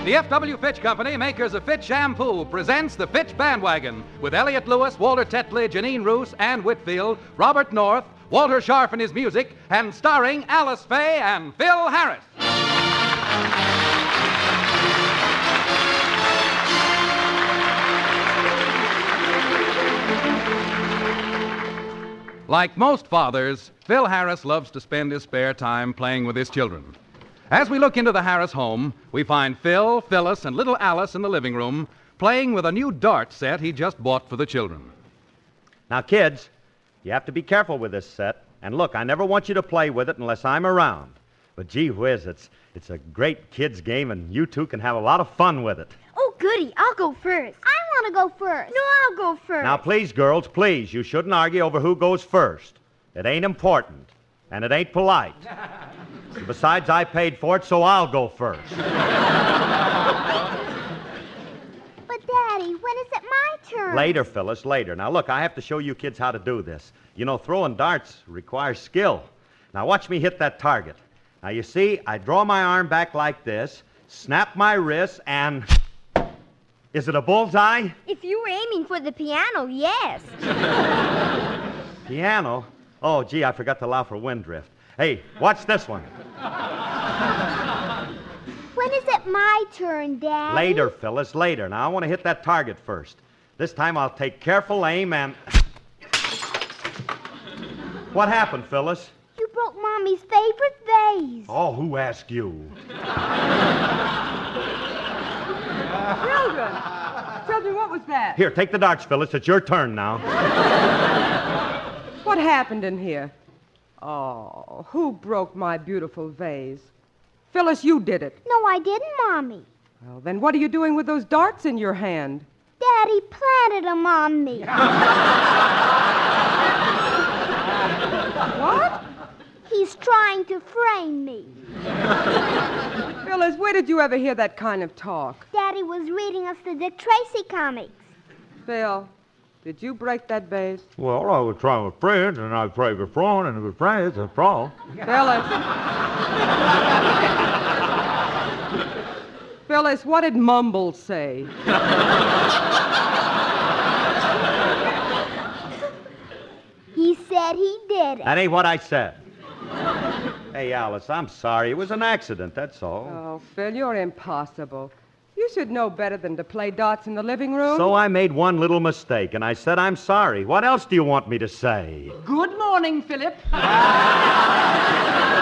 [SPEAKER 25] The F.W. Fitch Company, makers of Fitch Shampoo, presents the Fitch Bandwagon with Elliott Lewis, Walter Tetley, Jeanine Roose, Anne Whitfield, Robert North, Walter Scharf and his music, and starring Alice Faye and Phil Harris. Like most fathers, Phil Harris loves to spend his spare time playing with his children. As we look into the Harris home, we find Phil, Phyllis, and little Alice in the living room playing with a new dart set he just bought for the children.
[SPEAKER 26] Now, kids, you have to be careful with this set. And look, I never want you to play with it unless I'm around. But gee whiz, it's, it's a great kids' game, and you two can have a lot of fun with it.
[SPEAKER 27] Oh, goody. I'll go first. I want to go first. No, I'll go first.
[SPEAKER 26] Now, please, girls, please, you shouldn't argue over who goes first. It ain't important, and it ain't polite. Besides, I paid for it, so I'll go first.
[SPEAKER 27] But, Daddy, when turn?
[SPEAKER 26] Later, Phyllis, later. Now, look, I have to show you kids how to do this. You know, throwing darts requires skill. Now, watch me hit that target. Now, you see, I draw my arm back like this, snap my wrist, and. Is it a bullseye?
[SPEAKER 27] If you were aiming for the piano, yes.
[SPEAKER 26] Piano? Oh, gee, I forgot to allow for wind drift. Hey, watch this one.
[SPEAKER 27] When is it my turn, Daddy?
[SPEAKER 26] Later, Phyllis, later. Now, I want to hit that target first. This time I'll take careful aim and. What happened, Phyllis?
[SPEAKER 27] You broke Mommy's favorite vase.
[SPEAKER 26] Oh, who asked you?
[SPEAKER 28] Children! Children, what was that?
[SPEAKER 26] Here, take the darts, Phyllis. It's your turn now.
[SPEAKER 28] What happened in here? Oh, who broke my beautiful vase? Phyllis, you did it.
[SPEAKER 27] No, I didn't, Mommy.
[SPEAKER 28] Well, then what are you doing with those darts in your hand?
[SPEAKER 27] Daddy planted them on me.
[SPEAKER 28] What?
[SPEAKER 27] He's trying to frame me.
[SPEAKER 28] Phyllis, where did you ever hear that kind of talk?
[SPEAKER 27] Daddy was reading us the Dick Tracy comics.
[SPEAKER 28] Phil, did you break that vase?
[SPEAKER 26] Well, I was trying with friends, and I played with Prawn, and with friends, and Prawn.
[SPEAKER 28] Phyllis. Phyllis, what did Mumble say?
[SPEAKER 27] He said he did it.
[SPEAKER 26] That ain't what I said. hey, Alice, I'm sorry. It was an accident, that's all.
[SPEAKER 28] Oh, Phil, you're impossible. You should know better than to play darts in the living room.
[SPEAKER 26] So I made one little mistake, and I said I'm sorry. What else do you want me to say?
[SPEAKER 13] Good morning, Philip.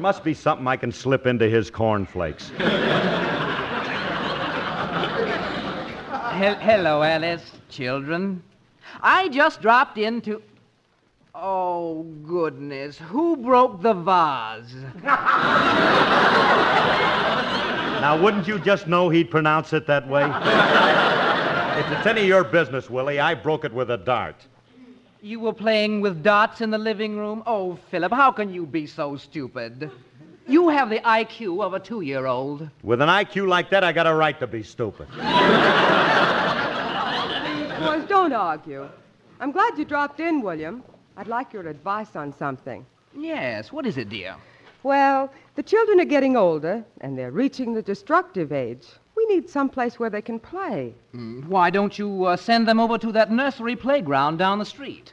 [SPEAKER 26] There must be something I can slip into his cornflakes.
[SPEAKER 13] Hel- hello, Alice, children. I just dropped in to. Oh, goodness. Who broke the vase?
[SPEAKER 26] Now, wouldn't you just know he'd pronounce it that way? if it's any of your business, Willie, I broke it with a dart.
[SPEAKER 13] You were playing with dots in the living room? Oh, Philip, how can you be so stupid? You have the IQ of a two year old.
[SPEAKER 26] With an IQ like that, I got a right to be stupid.
[SPEAKER 28] Boys, don't argue. I'm glad you dropped in, William. I'd like your advice on something.
[SPEAKER 13] Yes, what is it, dear?
[SPEAKER 28] Well, the children are getting older, and they're reaching the destructive age. Need some place where they can play.
[SPEAKER 13] Hmm, Why don't you uh, send them over to that nursery playground down the street?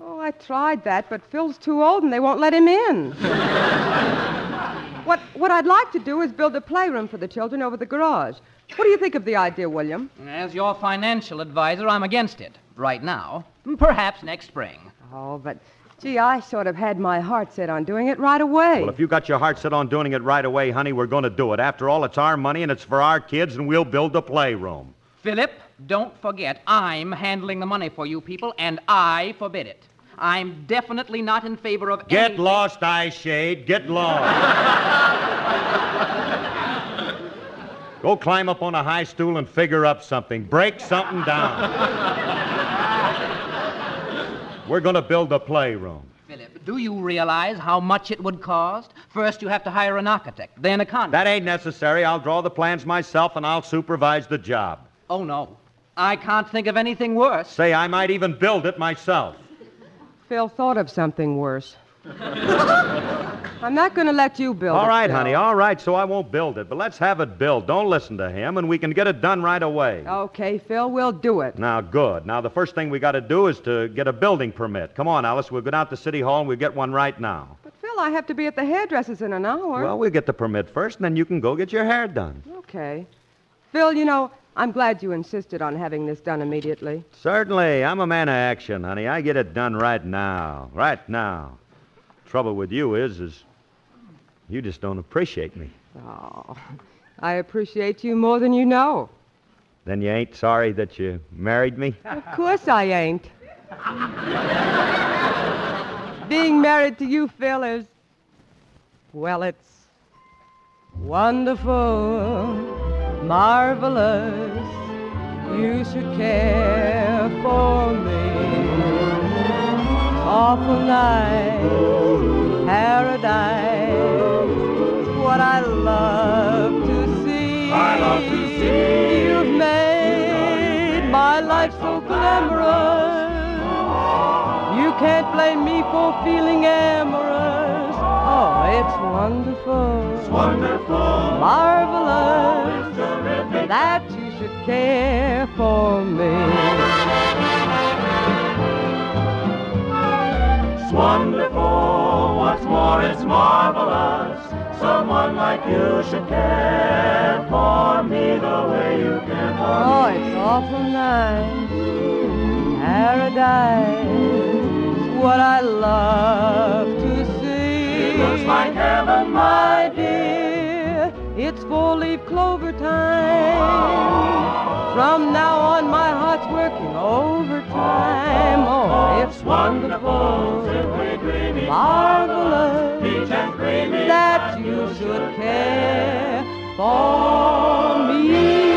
[SPEAKER 28] Oh, I tried that, but Phil's too old and they won't let him in. what, what I'd like to do is build a playroom for the children over the garage. What do you think of the idea, William?
[SPEAKER 13] As your financial advisor, I'm against it. Right now. Perhaps next spring.
[SPEAKER 28] Oh, but gee, I sort of had my heart set on doing it right away.
[SPEAKER 26] Well, if you got your heart set on doing it right away, honey, we're going to do it. After all, it's our money and it's for our kids, and we'll build a playroom.
[SPEAKER 13] Philip, don't forget, I'm handling the money for you people, and I forbid it. I'm definitely not in favor of
[SPEAKER 26] Get
[SPEAKER 13] any...
[SPEAKER 26] lost, Eye Shade. Get lost. Go climb up on a high stool and figure up something. Break something down. We're going to build a playroom.
[SPEAKER 13] Philip, do you realize how much it would cost? First, you have to hire an architect, then a contractor.
[SPEAKER 26] That ain't necessary. I'll draw the plans myself and I'll supervise the job.
[SPEAKER 13] Oh, no. I can't think of anything worse.
[SPEAKER 26] Say, I might even build it myself.
[SPEAKER 28] Phil thought of something worse. I'm not going to let you build
[SPEAKER 26] All
[SPEAKER 28] it.
[SPEAKER 26] right,
[SPEAKER 28] Phil.
[SPEAKER 26] honey, all right, so I won't build it. But let's have it built. Don't listen to him, and we can get it done right away.
[SPEAKER 28] Okay, Phil, we'll do it.
[SPEAKER 26] Now, good. Now, the first thing we got to do is to get a building permit. Come on, Alice. We'll go down to City Hall and we'll get one right now.
[SPEAKER 28] But Phil, I have to be at the hairdresser's in an hour.
[SPEAKER 26] Well, we'll get the permit first, and then you can go get your hair done.
[SPEAKER 28] Okay. Phil, you know, I'm glad you insisted on having this done immediately.
[SPEAKER 26] Certainly. I'm a man of action, honey. I get it done right now. Right now. Trouble with you is, is you just don't appreciate me.
[SPEAKER 28] Oh, I appreciate you more than you know.
[SPEAKER 26] Then you ain't sorry that you married me?
[SPEAKER 28] Of course I ain't. Being married to you, Phil, is. Well, it's wonderful, marvelous. You should care for me. Awful night, paradise. What I love to see.
[SPEAKER 29] I love to see.
[SPEAKER 28] You've made my life so glamorous. You can't blame me for feeling amorous. Oh, it's wonderful.
[SPEAKER 29] It's wonderful.
[SPEAKER 28] Marvelous. That you should care for me.
[SPEAKER 29] Wonderful. What's more, it's marvelous. Someone like you should care for me the way you care for
[SPEAKER 28] Oh,
[SPEAKER 29] me.
[SPEAKER 28] it's awful nice. Paradise. What I love to see.
[SPEAKER 29] It looks like heaven,
[SPEAKER 28] my dear. It's four-leaf clover time. From now on, my heart's working overtime. Oh, it's wonderful, marvelous
[SPEAKER 29] and
[SPEAKER 28] that you should care for me.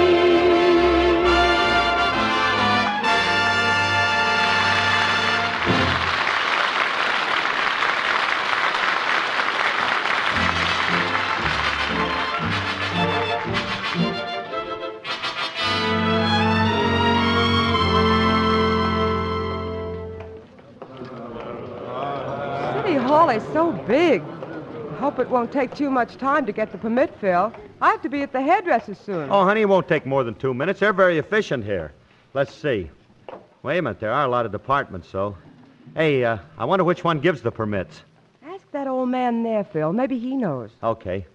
[SPEAKER 28] City is so big. I hope it won't take too much time to get the permit, Phil. I have to be at the hairdresser soon.
[SPEAKER 26] Oh, honey, it won't take more than two minutes. They're very efficient here. Let's see. Wait a minute, there are a lot of departments, so. Hey, uh, I wonder which one gives the permits.
[SPEAKER 28] Ask that old man there, Phil. Maybe he knows.
[SPEAKER 26] Okay.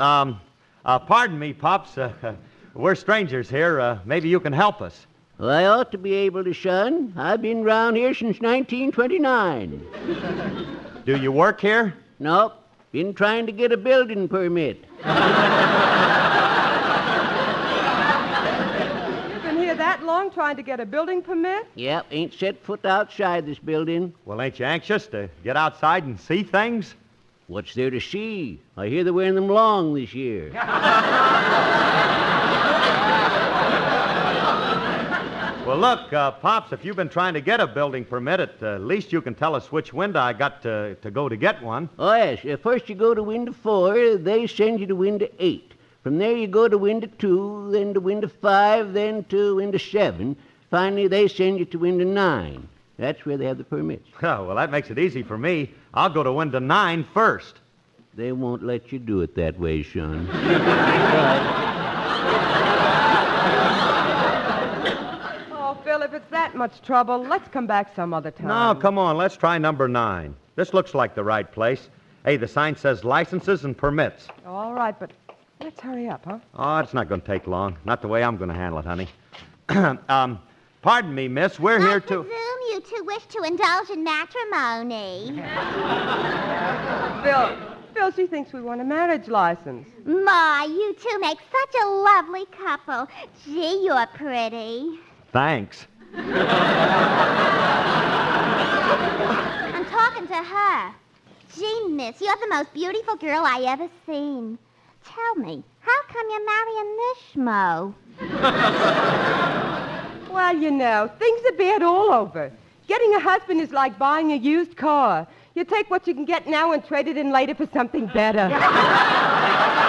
[SPEAKER 26] Um, uh, pardon me, Pops. Uh, we're strangers here. Uh, maybe you can help us.
[SPEAKER 30] Well, I ought to be able to, son. I've been round here since 1929.
[SPEAKER 26] Do you work here?
[SPEAKER 30] Nope. Been trying to get a building permit.
[SPEAKER 28] You've been here that long trying to get a building permit?
[SPEAKER 30] Yep, ain't set foot outside this building.
[SPEAKER 26] Well, ain't you anxious to get outside and see things?
[SPEAKER 30] What's there to see? I hear they're wearing them long this year.
[SPEAKER 26] look, uh, Pops, if you've been trying to get a building permit, at uh, least you can tell us which window I got to, to go to get one.
[SPEAKER 30] Oh, yes. Uh, first you go to window four, they send you to window eight. From there you go to window two, then to window five, then to window seven. Finally, they send you to window nine. That's where they have the permits.
[SPEAKER 26] Oh, well, that makes it easy for me. I'll go to window nine first.
[SPEAKER 30] They won't let you do it that way, son.
[SPEAKER 28] Phil, if it's that much trouble, let's come back some other time.
[SPEAKER 26] No, come on, let's try number nine. This looks like the right place. Hey, the sign says licenses and permits.
[SPEAKER 28] All right, but let's hurry up, huh?
[SPEAKER 26] Oh, it's not going to take long. Not the way I'm going to handle it, honey. um, pardon me, miss. We're here to.
[SPEAKER 27] Presume you two wish to indulge in matrimony.
[SPEAKER 28] Phil, Phil, she thinks we want a marriage license.
[SPEAKER 27] My, you two make such a lovely couple. Gee, you're pretty.
[SPEAKER 26] Thanks.
[SPEAKER 27] I'm talking to her. Gee, miss, you're the most beautiful girl I ever seen. Tell me, how come you're marrying this schmo?
[SPEAKER 28] Well, you know, things are bad all over. Getting a husband is like buying a used car. You take what you can get now and trade it in later for something better.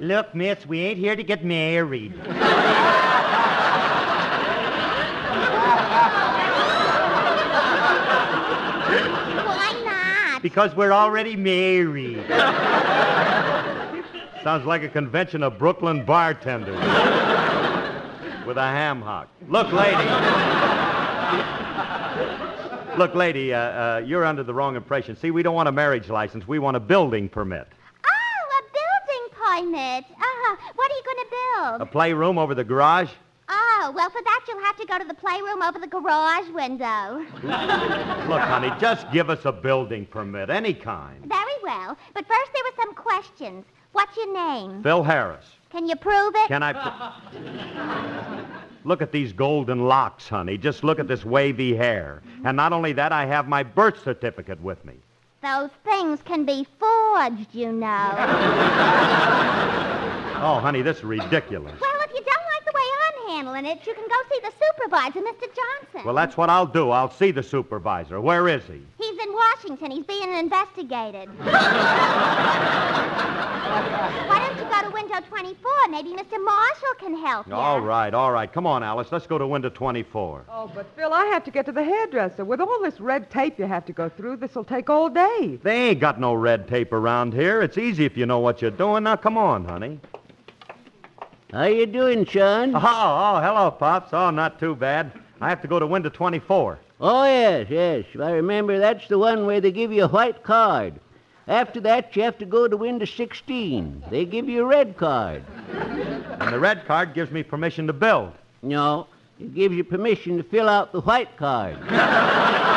[SPEAKER 26] Look, miss, we ain't here to get married.
[SPEAKER 27] Why not?
[SPEAKER 26] Because we're already married. Sounds like a convention of Brooklyn bartenders with a ham hock. Look, lady. Look, lady, uh, uh, you're under the wrong impression. See, we don't want a marriage license. We want a building permit.
[SPEAKER 27] A building. Uh-huh. What are you going to build?
[SPEAKER 26] A playroom over the garage?
[SPEAKER 27] Oh, well, for that you'll have to go to the playroom over the garage window.
[SPEAKER 26] Look, honey, just give us a building permit, any kind.
[SPEAKER 27] Very well. But first there were some questions. What's your name?
[SPEAKER 26] Phil Harris.
[SPEAKER 27] Can you prove it?
[SPEAKER 26] Can I. Pr- look at these golden locks, honey. Just look at this wavy hair. And not only that, I have my birth certificate with me.
[SPEAKER 27] Those things can be forged, you know.
[SPEAKER 26] Oh, honey, this is ridiculous.
[SPEAKER 27] well, if you don't like the way I'm handling it, you can go see the supervisor, Mr. Johnson.
[SPEAKER 26] Well, that's what I'll do. I'll see the supervisor. Where is he?
[SPEAKER 27] He's in Washington. He's being investigated. Why don't you go to window 24? Maybe Mr. Marshall can help you.
[SPEAKER 26] All right, all right. Come on, Alice. Let's go to window 24.
[SPEAKER 28] Oh, but Phil, I have to get to the hairdresser. With all this red tape you have to go through, this'll take all day.
[SPEAKER 26] They ain't got no red tape around here. It's easy if you know what you're doing. Now, come on, honey.
[SPEAKER 30] How you doing, son?
[SPEAKER 26] Oh, oh, hello, Pops. Oh, not too bad. I have to go to window 24.
[SPEAKER 30] Oh, yes, yes. I remember that's the one where they give you a white card. After that, you have to go to window 16. They give you a red card.
[SPEAKER 26] And the red card gives me permission to build.
[SPEAKER 30] No, it gives you permission to fill out the white card.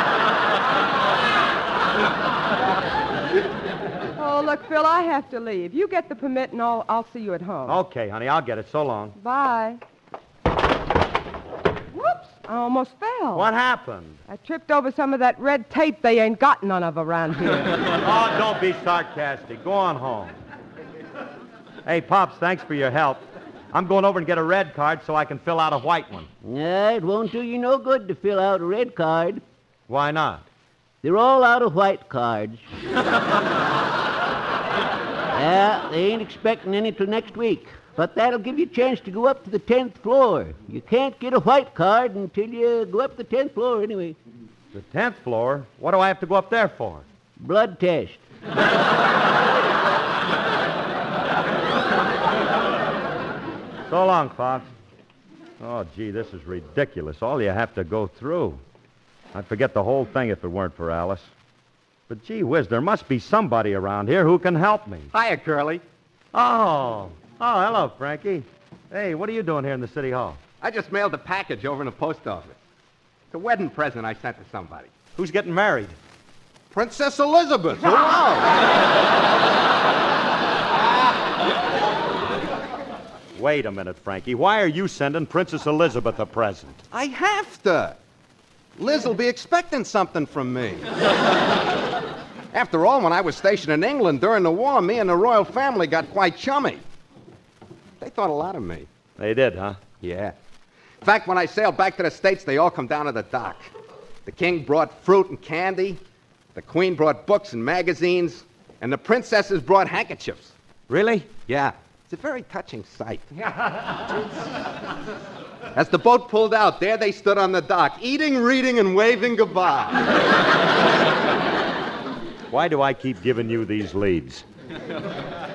[SPEAKER 28] Oh, look, Phil, I have to leave. You get the permit and I'll, I'll see you at home.
[SPEAKER 26] Okay, honey, I'll get it. So long.
[SPEAKER 28] Bye. Whoops, I almost fell.
[SPEAKER 26] What happened?
[SPEAKER 28] I tripped over some of that red tape they ain't got none of around here.
[SPEAKER 26] oh, don't be sarcastic. Go on home. Hey, Pops, thanks for your help. I'm going over and get a red card so I can fill out a white one.
[SPEAKER 30] Yeah, it won't do you no good to fill out a red card.
[SPEAKER 26] Why not?
[SPEAKER 30] They're all out of white cards. yeah, they ain't expecting any till next week. But that'll give you a chance to go up to the 10th floor. You can't get a white card until you go up the 10th floor anyway.
[SPEAKER 26] The 10th floor? What do I have to go up there for?
[SPEAKER 30] Blood test.
[SPEAKER 26] So long, Pops. Oh, gee, this is ridiculous. All you have to go through. I'd forget the whole thing if it weren't for Alice. But gee whiz, there must be somebody around here who can help me.
[SPEAKER 18] Hiya, Curly.
[SPEAKER 26] Oh. Oh, hello, Frankie. Hey, what are you doing here in the city hall?
[SPEAKER 18] I just mailed a package over in the post office. It's a wedding present I sent to somebody.
[SPEAKER 26] Who's getting married?
[SPEAKER 18] Princess Elizabeth. Oh.
[SPEAKER 26] Wait a minute, Frankie. Why are you sending Princess Elizabeth a present?
[SPEAKER 18] I have to. Liz will be expecting something from me. After all, when I was stationed in England during the war, me and the royal family got quite chummy. They thought a lot of me.
[SPEAKER 26] They did, huh?
[SPEAKER 18] Yeah. In fact, when I sailed back to the States, they all come down to the dock. The king brought fruit and candy, the queen brought books and magazines, and the princesses brought handkerchiefs.
[SPEAKER 26] Really?
[SPEAKER 18] Yeah. It's a very touching sight. As the boat pulled out, there they stood on the dock, eating, reading, and waving goodbye.
[SPEAKER 26] Why do I keep giving you these leads?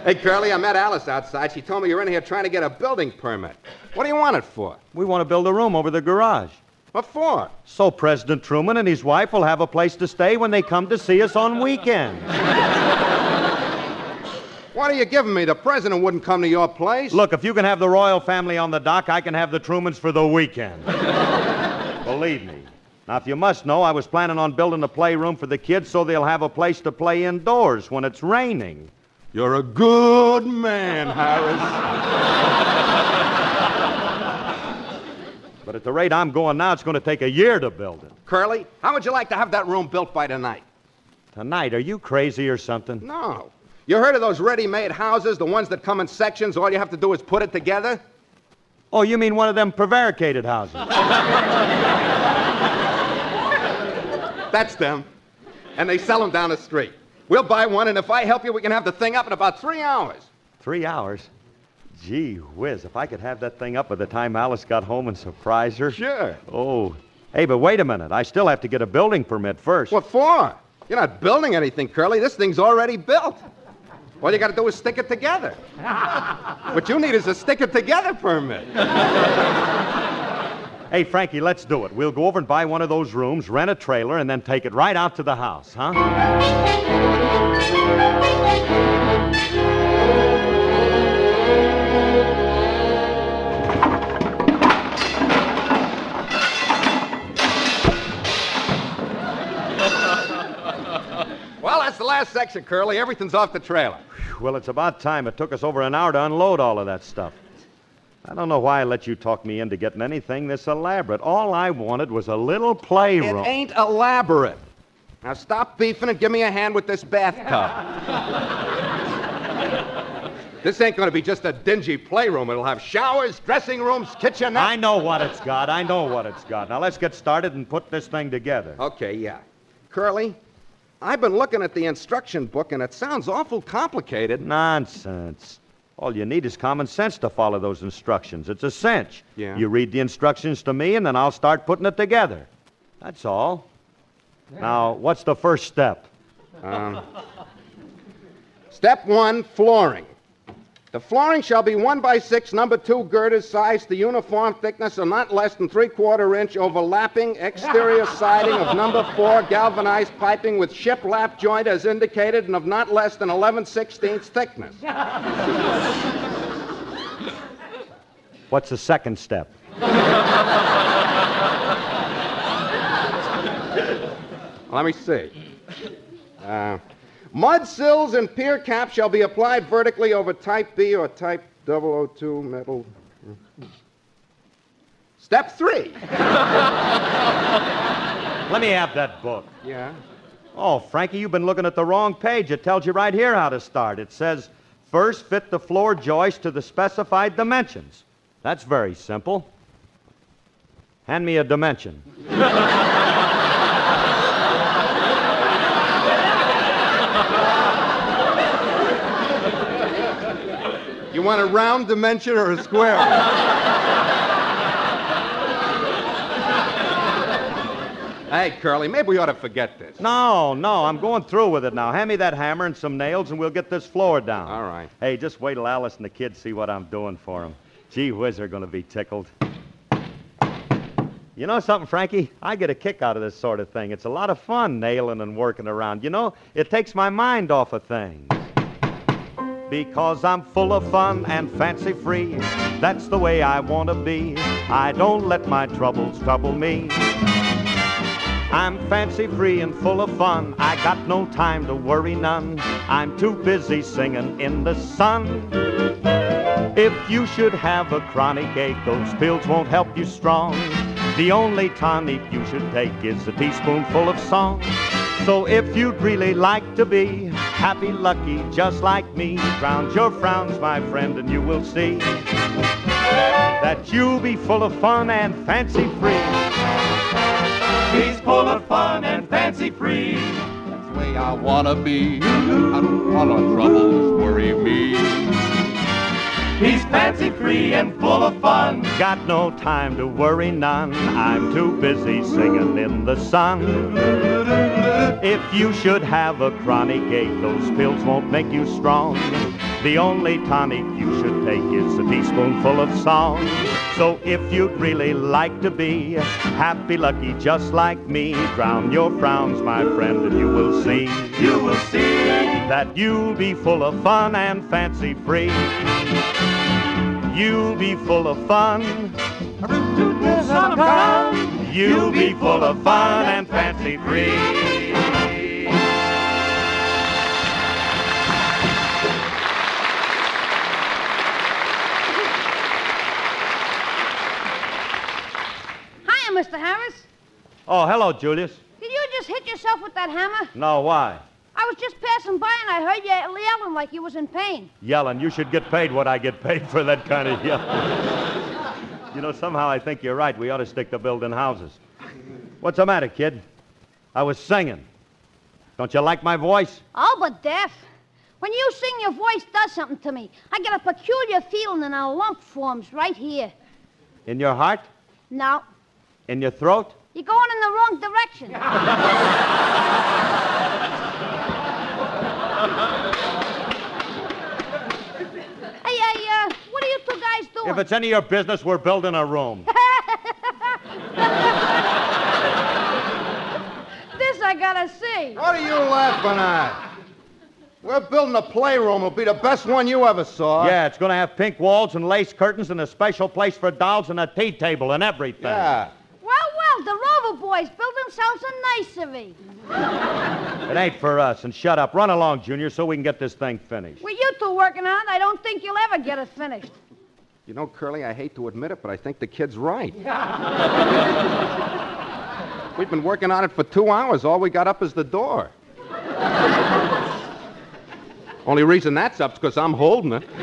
[SPEAKER 18] hey, Curly, I met Alice outside. She told me you're in here trying to get a building permit. What do you want it for?
[SPEAKER 26] We want to build a room over the garage.
[SPEAKER 18] What for?
[SPEAKER 26] So President Truman and his wife will have a place to stay when they come to see us on weekends.
[SPEAKER 18] What are you giving me? The president wouldn't come to your place.
[SPEAKER 26] Look, if you can have the royal family on the dock, I can have the Trumans for the weekend. Believe me. Now, if you must know, I was planning on building a playroom for the kids so they'll have a place to play indoors when it's raining.
[SPEAKER 18] You're a good man, Harris.
[SPEAKER 26] but at the rate I'm going now, it's going to take a year to build it.
[SPEAKER 18] Curly, how would you like to have that room built by tonight?
[SPEAKER 26] Tonight? Are you crazy or something?
[SPEAKER 18] No. You heard of those ready made houses, the ones that come in sections? All you have to do is put it together?
[SPEAKER 26] Oh, you mean one of them prevaricated houses?
[SPEAKER 18] Them. And they sell them down the street. We'll buy one, and if I help you, we can have the thing up in about three hours.
[SPEAKER 26] Three hours? Gee whiz, if I could have that thing up by the time Alice got home and surprise her.
[SPEAKER 18] Sure.
[SPEAKER 26] Oh. Hey, but wait a minute. I still have to get a building permit first.
[SPEAKER 18] What for? You're not building anything, Curly. This thing's already built. All you got to do is stick it together. what you need is a stick it together permit.
[SPEAKER 26] Hey, Frankie, let's do it. We'll go over and buy one of those rooms, rent a trailer, and then take it right out to the house, huh?
[SPEAKER 18] Well, that's the last section, Curly. Everything's off the trailer.
[SPEAKER 26] Well, it's about time. It took us over an hour to unload all of that stuff. I don't know why I let you talk me into getting anything this elaborate. All I wanted was a little playroom.
[SPEAKER 18] It ain't elaborate. Now stop beefing and give me a hand with this bathtub. this ain't going to be just a dingy playroom. It'll have showers, dressing rooms, kitchenette.
[SPEAKER 26] I know what it's got. I know what it's got. Now let's get started and put this thing together.
[SPEAKER 18] Okay, yeah. Curly, I've been looking at the instruction book, and it sounds awful complicated.
[SPEAKER 26] Nonsense. All you need is common sense to follow those instructions. It's a cinch.
[SPEAKER 18] Yeah.
[SPEAKER 26] You read the instructions to me, and then I'll start putting it together. That's all. Now, what's the first step?
[SPEAKER 18] Um, step one flooring. The flooring shall be one by six, number two girders, size to uniform thickness of not less than three quarter inch, overlapping exterior siding of number four, galvanized piping with shiplap joint as indicated, and of not less than 11 sixteenths thickness.
[SPEAKER 26] What's the second step?
[SPEAKER 18] Let me see. Uh, mud sills and pier caps shall be applied vertically over type B or type 002 metal. Step three.
[SPEAKER 26] Let me have that book.
[SPEAKER 18] Yeah.
[SPEAKER 26] Oh, Frankie, you've been looking at the wrong page. It tells you right here how to start. It says, first fit the floor joist to the specified dimensions. That's very simple. Hand me a dimension.
[SPEAKER 18] You want a round dimension or a square? hey, Curly, maybe we ought to forget this.
[SPEAKER 26] No, no, I'm going through with it now. Hand me that hammer and some nails, and we'll get this floor down.
[SPEAKER 18] All right.
[SPEAKER 26] Hey, just wait till Alice and the kids see what I'm doing for them. Gee whiz, they're going to be tickled. You know something, Frankie? I get a kick out of this sort of thing. It's a lot of fun nailing and working around. You know, it takes my mind off of things. Because I'm full of fun and fancy free. That's the way I want to be. I don't let my troubles trouble me. I'm fancy free and full of fun. I got no time to worry none. I'm too busy singing in the sun. If you should have a chronic ache, those pills won't help you strong. The only tonic you should take is a teaspoonful of song. So if you'd really like to be happy, lucky, just like me, drown your frowns, my friend, and you will see that you'll be full of fun and fancy free.
[SPEAKER 29] He's full of fun and fancy free. That's the way I wanna be. I don't want no troubles worry me. He's fancy free and full of fun.
[SPEAKER 26] Got no time to worry none. I'm too busy singing in the sun. If you should have a chronic ache, those pills won't make you strong. The only tonic you should take is a teaspoonful of song. So if you'd really like to be happy, lucky, just like me, drown your frowns, my friend, and you will see.
[SPEAKER 29] You will see
[SPEAKER 26] that you'll be full of fun and fancy free. You'll be full of fun. You'll be full of fun and fancy free.
[SPEAKER 31] Hiya, Mr. Harris.
[SPEAKER 26] Oh, hello, Julius.
[SPEAKER 31] Did you just hit yourself with that hammer?
[SPEAKER 26] No, why?
[SPEAKER 31] I was just passing by and I heard you yelling like you was in pain.
[SPEAKER 26] Yelling. You should get paid what I get paid for that kind of yelling. You know, somehow I think you're right. We ought to stick to building houses. What's the matter, kid? I was singing. Don't you like my voice?
[SPEAKER 31] Oh, but deaf. When you sing, your voice does something to me. I get a peculiar feeling and a lump forms right here.
[SPEAKER 26] In your heart?
[SPEAKER 31] No,
[SPEAKER 26] In your throat?
[SPEAKER 31] you're going in the wrong direction. hey, hey, uh, what are you guys doing?
[SPEAKER 26] If it's any of your business, we're building a room.
[SPEAKER 31] this I gotta see.
[SPEAKER 18] What are you laughing at? We're building a playroom. It'll be the best one you ever saw.
[SPEAKER 26] Yeah, it's going to have pink walls and lace curtains and a special place for dolls and a tea table and everything.
[SPEAKER 18] Yeah.
[SPEAKER 31] Well, well, the Rover boys built themselves a nicery.
[SPEAKER 26] It ain't for us. And shut up. Run along, Junior, so we can get this thing finished.
[SPEAKER 31] With you two working on it, I don't think you'll ever get it finished.
[SPEAKER 18] You know, Curly, I hate to admit it, but I think the kid's right. Yeah. We've been working on it for two hours. All we got up is the door. Only reason that's up's because I'm holding it.
[SPEAKER 31] Hey,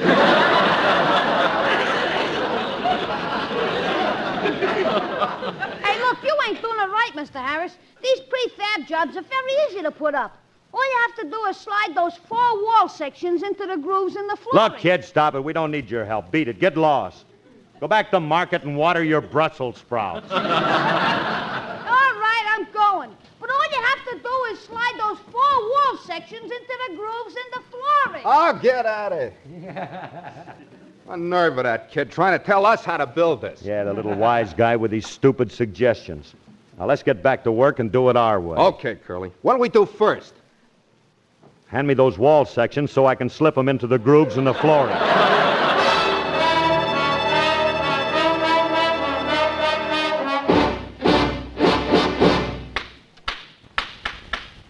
[SPEAKER 31] look, you ain't doing it right, Mr. Harris. These prefab jobs are very easy to put up. All you have to do is slide those four wall sections into the grooves in the floor.
[SPEAKER 26] Look, kid, stop it. We don't need your help. Beat it. Get lost. Go back to market and water your Brussels sprouts.
[SPEAKER 31] All right, I'm going. But all you have to do is slide those four wall sections into the grooves in the flooring.
[SPEAKER 18] Oh, get out of here. A nerve of that kid trying to tell us how to build this.
[SPEAKER 26] Yeah, the little wise guy with these stupid suggestions. Now, let's get back to work and do it our way.
[SPEAKER 18] Okay, Curly. What do we do first?
[SPEAKER 26] Hand me those wall sections so I can slip them into the grooves in the flooring.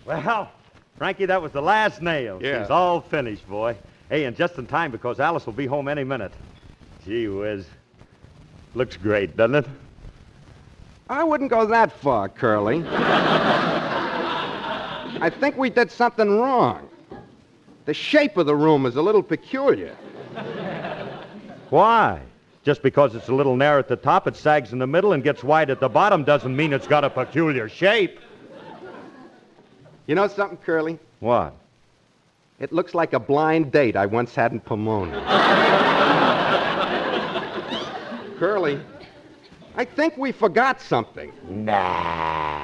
[SPEAKER 26] Well, Frankie, that was the last nail.
[SPEAKER 18] Yeah.
[SPEAKER 26] She's all finished, boy. Hey, and just in time because Alice will be home any minute. Gee whiz. Looks great, doesn't it?
[SPEAKER 18] I wouldn't go that far, Curly. I think we did something wrong. The shape of the room is a little peculiar.
[SPEAKER 26] Why? Just because it's a little narrow at the top, it sags in the middle and gets wide at the bottom doesn't mean it's got a peculiar shape.
[SPEAKER 18] You know something, Curly?
[SPEAKER 26] What?
[SPEAKER 18] It looks like a blind date I once had in Pomona. Curly, I think we forgot something.
[SPEAKER 26] Nah.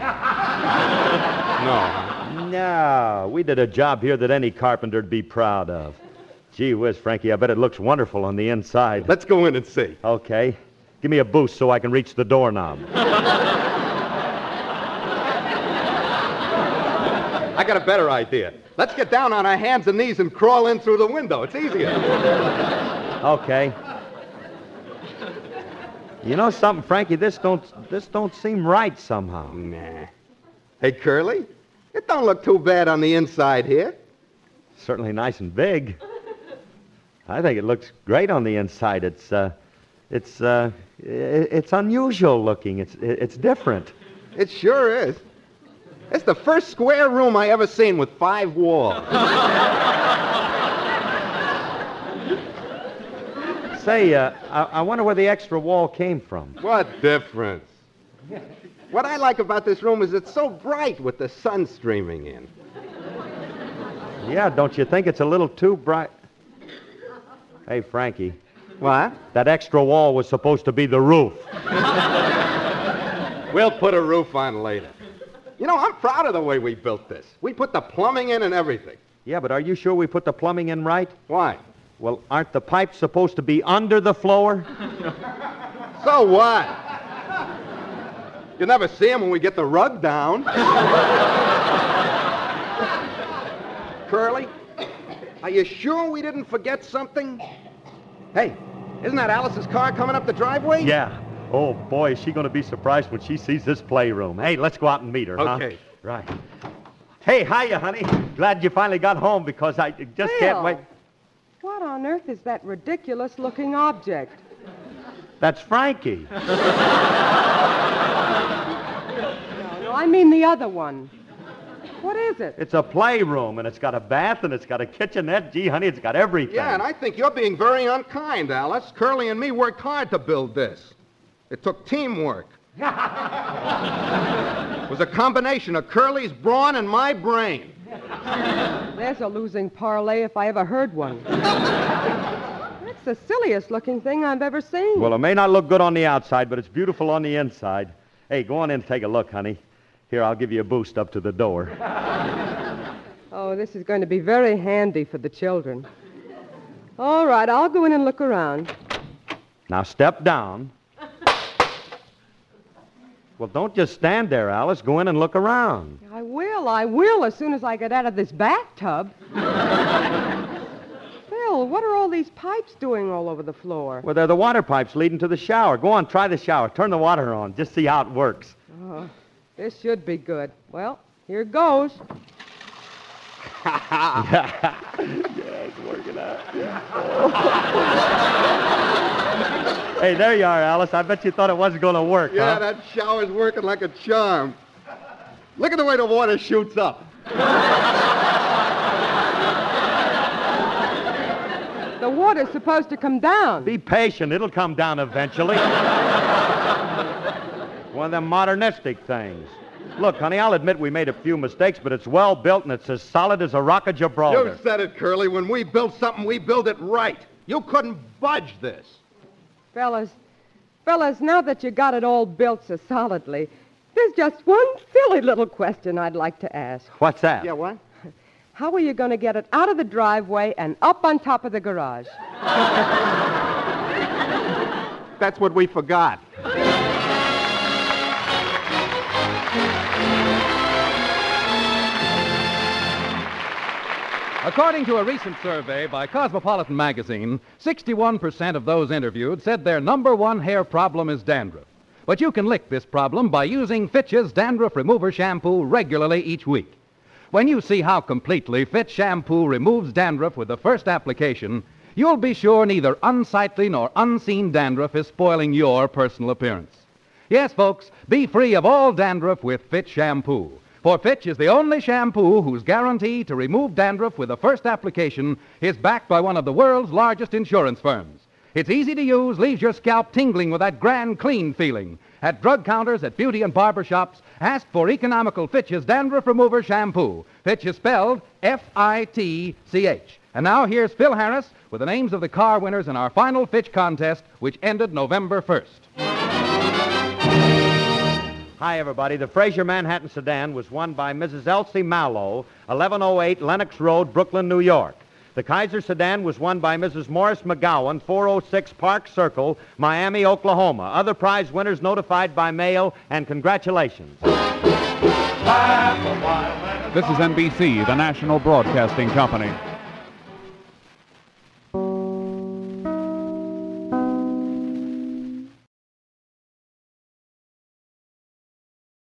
[SPEAKER 18] No.
[SPEAKER 26] No, we did a job here that any carpenter'd be proud of. Gee whiz, Frankie, I bet it looks wonderful on the inside.
[SPEAKER 18] Let's go in and see.
[SPEAKER 26] Okay. Give me a boost so I can reach the doorknob.
[SPEAKER 18] I got a better idea. Let's get down on our hands and knees and crawl in through the window. It's easier.
[SPEAKER 26] Okay. You know something, Frankie? This don't this don't seem right somehow.
[SPEAKER 18] Nah. Hey, Curly, it don't look too bad on the inside here.
[SPEAKER 26] Certainly nice and big. I think it looks great on the inside. It's uh, it's uh, it's unusual looking. It's it's different.
[SPEAKER 18] It sure is. It's the first square room I ever seen with five walls.
[SPEAKER 26] Say, uh, I, I wonder where the extra wall came from.
[SPEAKER 18] What difference? What I like about this room is it's so bright with the sun streaming in.
[SPEAKER 26] Yeah, don't you think it's a little too bright? Hey, Frankie.
[SPEAKER 18] What?
[SPEAKER 26] That extra wall was supposed to be the roof.
[SPEAKER 18] We'll put a roof on later. You know, I'm proud of the way we built this. We put the plumbing in and everything.
[SPEAKER 26] Yeah, but are you sure we put the plumbing in right?
[SPEAKER 18] Why?
[SPEAKER 26] Well, aren't the pipes supposed to be under the floor?
[SPEAKER 18] So what? You never see them when we get the rug down. Curly, are you sure we didn't forget something? Hey, isn't that Alice's car coming up the driveway?
[SPEAKER 26] Yeah. Oh, boy, is she going to be surprised when she sees this playroom. Hey, let's go out and meet her, huh?
[SPEAKER 18] Okay.
[SPEAKER 26] Right. Hey, hiya, honey. Glad you finally got home because I just can't
[SPEAKER 28] Phil.
[SPEAKER 26] wait.
[SPEAKER 28] What on earth is that ridiculous looking object?
[SPEAKER 26] That's Frankie.
[SPEAKER 28] No, no, I mean the other one. What is it?
[SPEAKER 26] It's a playroom, and it's got a bath, and it's got a kitchenette. Gee, honey, it's got everything.
[SPEAKER 18] Yeah, and I think you're being very unkind, Alice. Curly and me worked hard to build this. It took teamwork. it was a combination of Curly's brawn and my brain.
[SPEAKER 28] There's a losing parlay if I ever heard one. That's the silliest looking thing I've ever seen.
[SPEAKER 26] Well, it may not look good on the outside, but it's beautiful on the inside. Hey, go on in and take a look, honey. Here, I'll give you a boost up to the door.
[SPEAKER 28] Oh, this is going to be very handy for the children. All right, I'll go in and look around.
[SPEAKER 26] Now step down. Well, don't just stand there, Alice. Go in and look around.
[SPEAKER 28] I will, I will, as soon as I get out of this bathtub. Phil, what are all these pipes doing all over the floor?
[SPEAKER 26] Well, they're the water pipes leading to the shower. Go on, try the shower. Turn the water on. Just see how it works.
[SPEAKER 28] Oh, this should be good. Well, here goes. Ha ha.
[SPEAKER 26] Yeah, it's working out. Yeah. hey, there you are, Alice. I bet you thought it wasn't going to work,
[SPEAKER 18] Yeah,
[SPEAKER 26] huh?
[SPEAKER 18] that shower's working like a charm. Look at the way the water shoots up.
[SPEAKER 28] The water's supposed to come down.
[SPEAKER 26] Be patient. It'll come down eventually. One of them modernistic things. Look, honey, I'll admit we made a few mistakes, but it's well built and it's as solid as a rock of Gibraltar.
[SPEAKER 18] You said it, Curly. When we build something, we build it right. You couldn't budge this.
[SPEAKER 28] Fellas, fellas, now that you got it all built so solidly, there's just one silly little question I'd like to ask.
[SPEAKER 26] What's that?
[SPEAKER 18] Yeah, what?
[SPEAKER 28] How are you going to get it out of the driveway and up on top of the garage?
[SPEAKER 18] That's what we forgot.
[SPEAKER 25] According to a recent survey by Cosmopolitan magazine, 61% of those interviewed said their number one hair problem is dandruff. But you can lick this problem by using Fitch's Dandruff Remover Shampoo regularly each week. When you see how completely Fitch shampoo removes dandruff with the first application, you'll be sure neither unsightly nor unseen dandruff is spoiling your personal appearance. Yes, folks, be free of all dandruff with Fitch shampoo. For Fitch is the only shampoo whose guarantee to remove dandruff with the first application is backed by one of the world's largest insurance firms. It's easy to use, leaves your scalp tingling with that grand clean feeling. At drug counters, at beauty and barber shops, ask for economical Fitch's Dandruff Remover Shampoo. Fitch is spelled F-I-T-C-H. And now here's Phil Harris with the names of the car winners in our final Fitch contest, which ended November 1st.
[SPEAKER 26] Hi, everybody. The Frazer Manhattan sedan was won by Mrs. Elsie Mallow, 1108 Lenox Road, Brooklyn, New York. The Kaiser sedan was won by Mrs. Morris McGowan, 406 Park Circle, Miami, Oklahoma. Other prize winners notified by mail, and congratulations.
[SPEAKER 23] This is NBC, the national broadcasting company.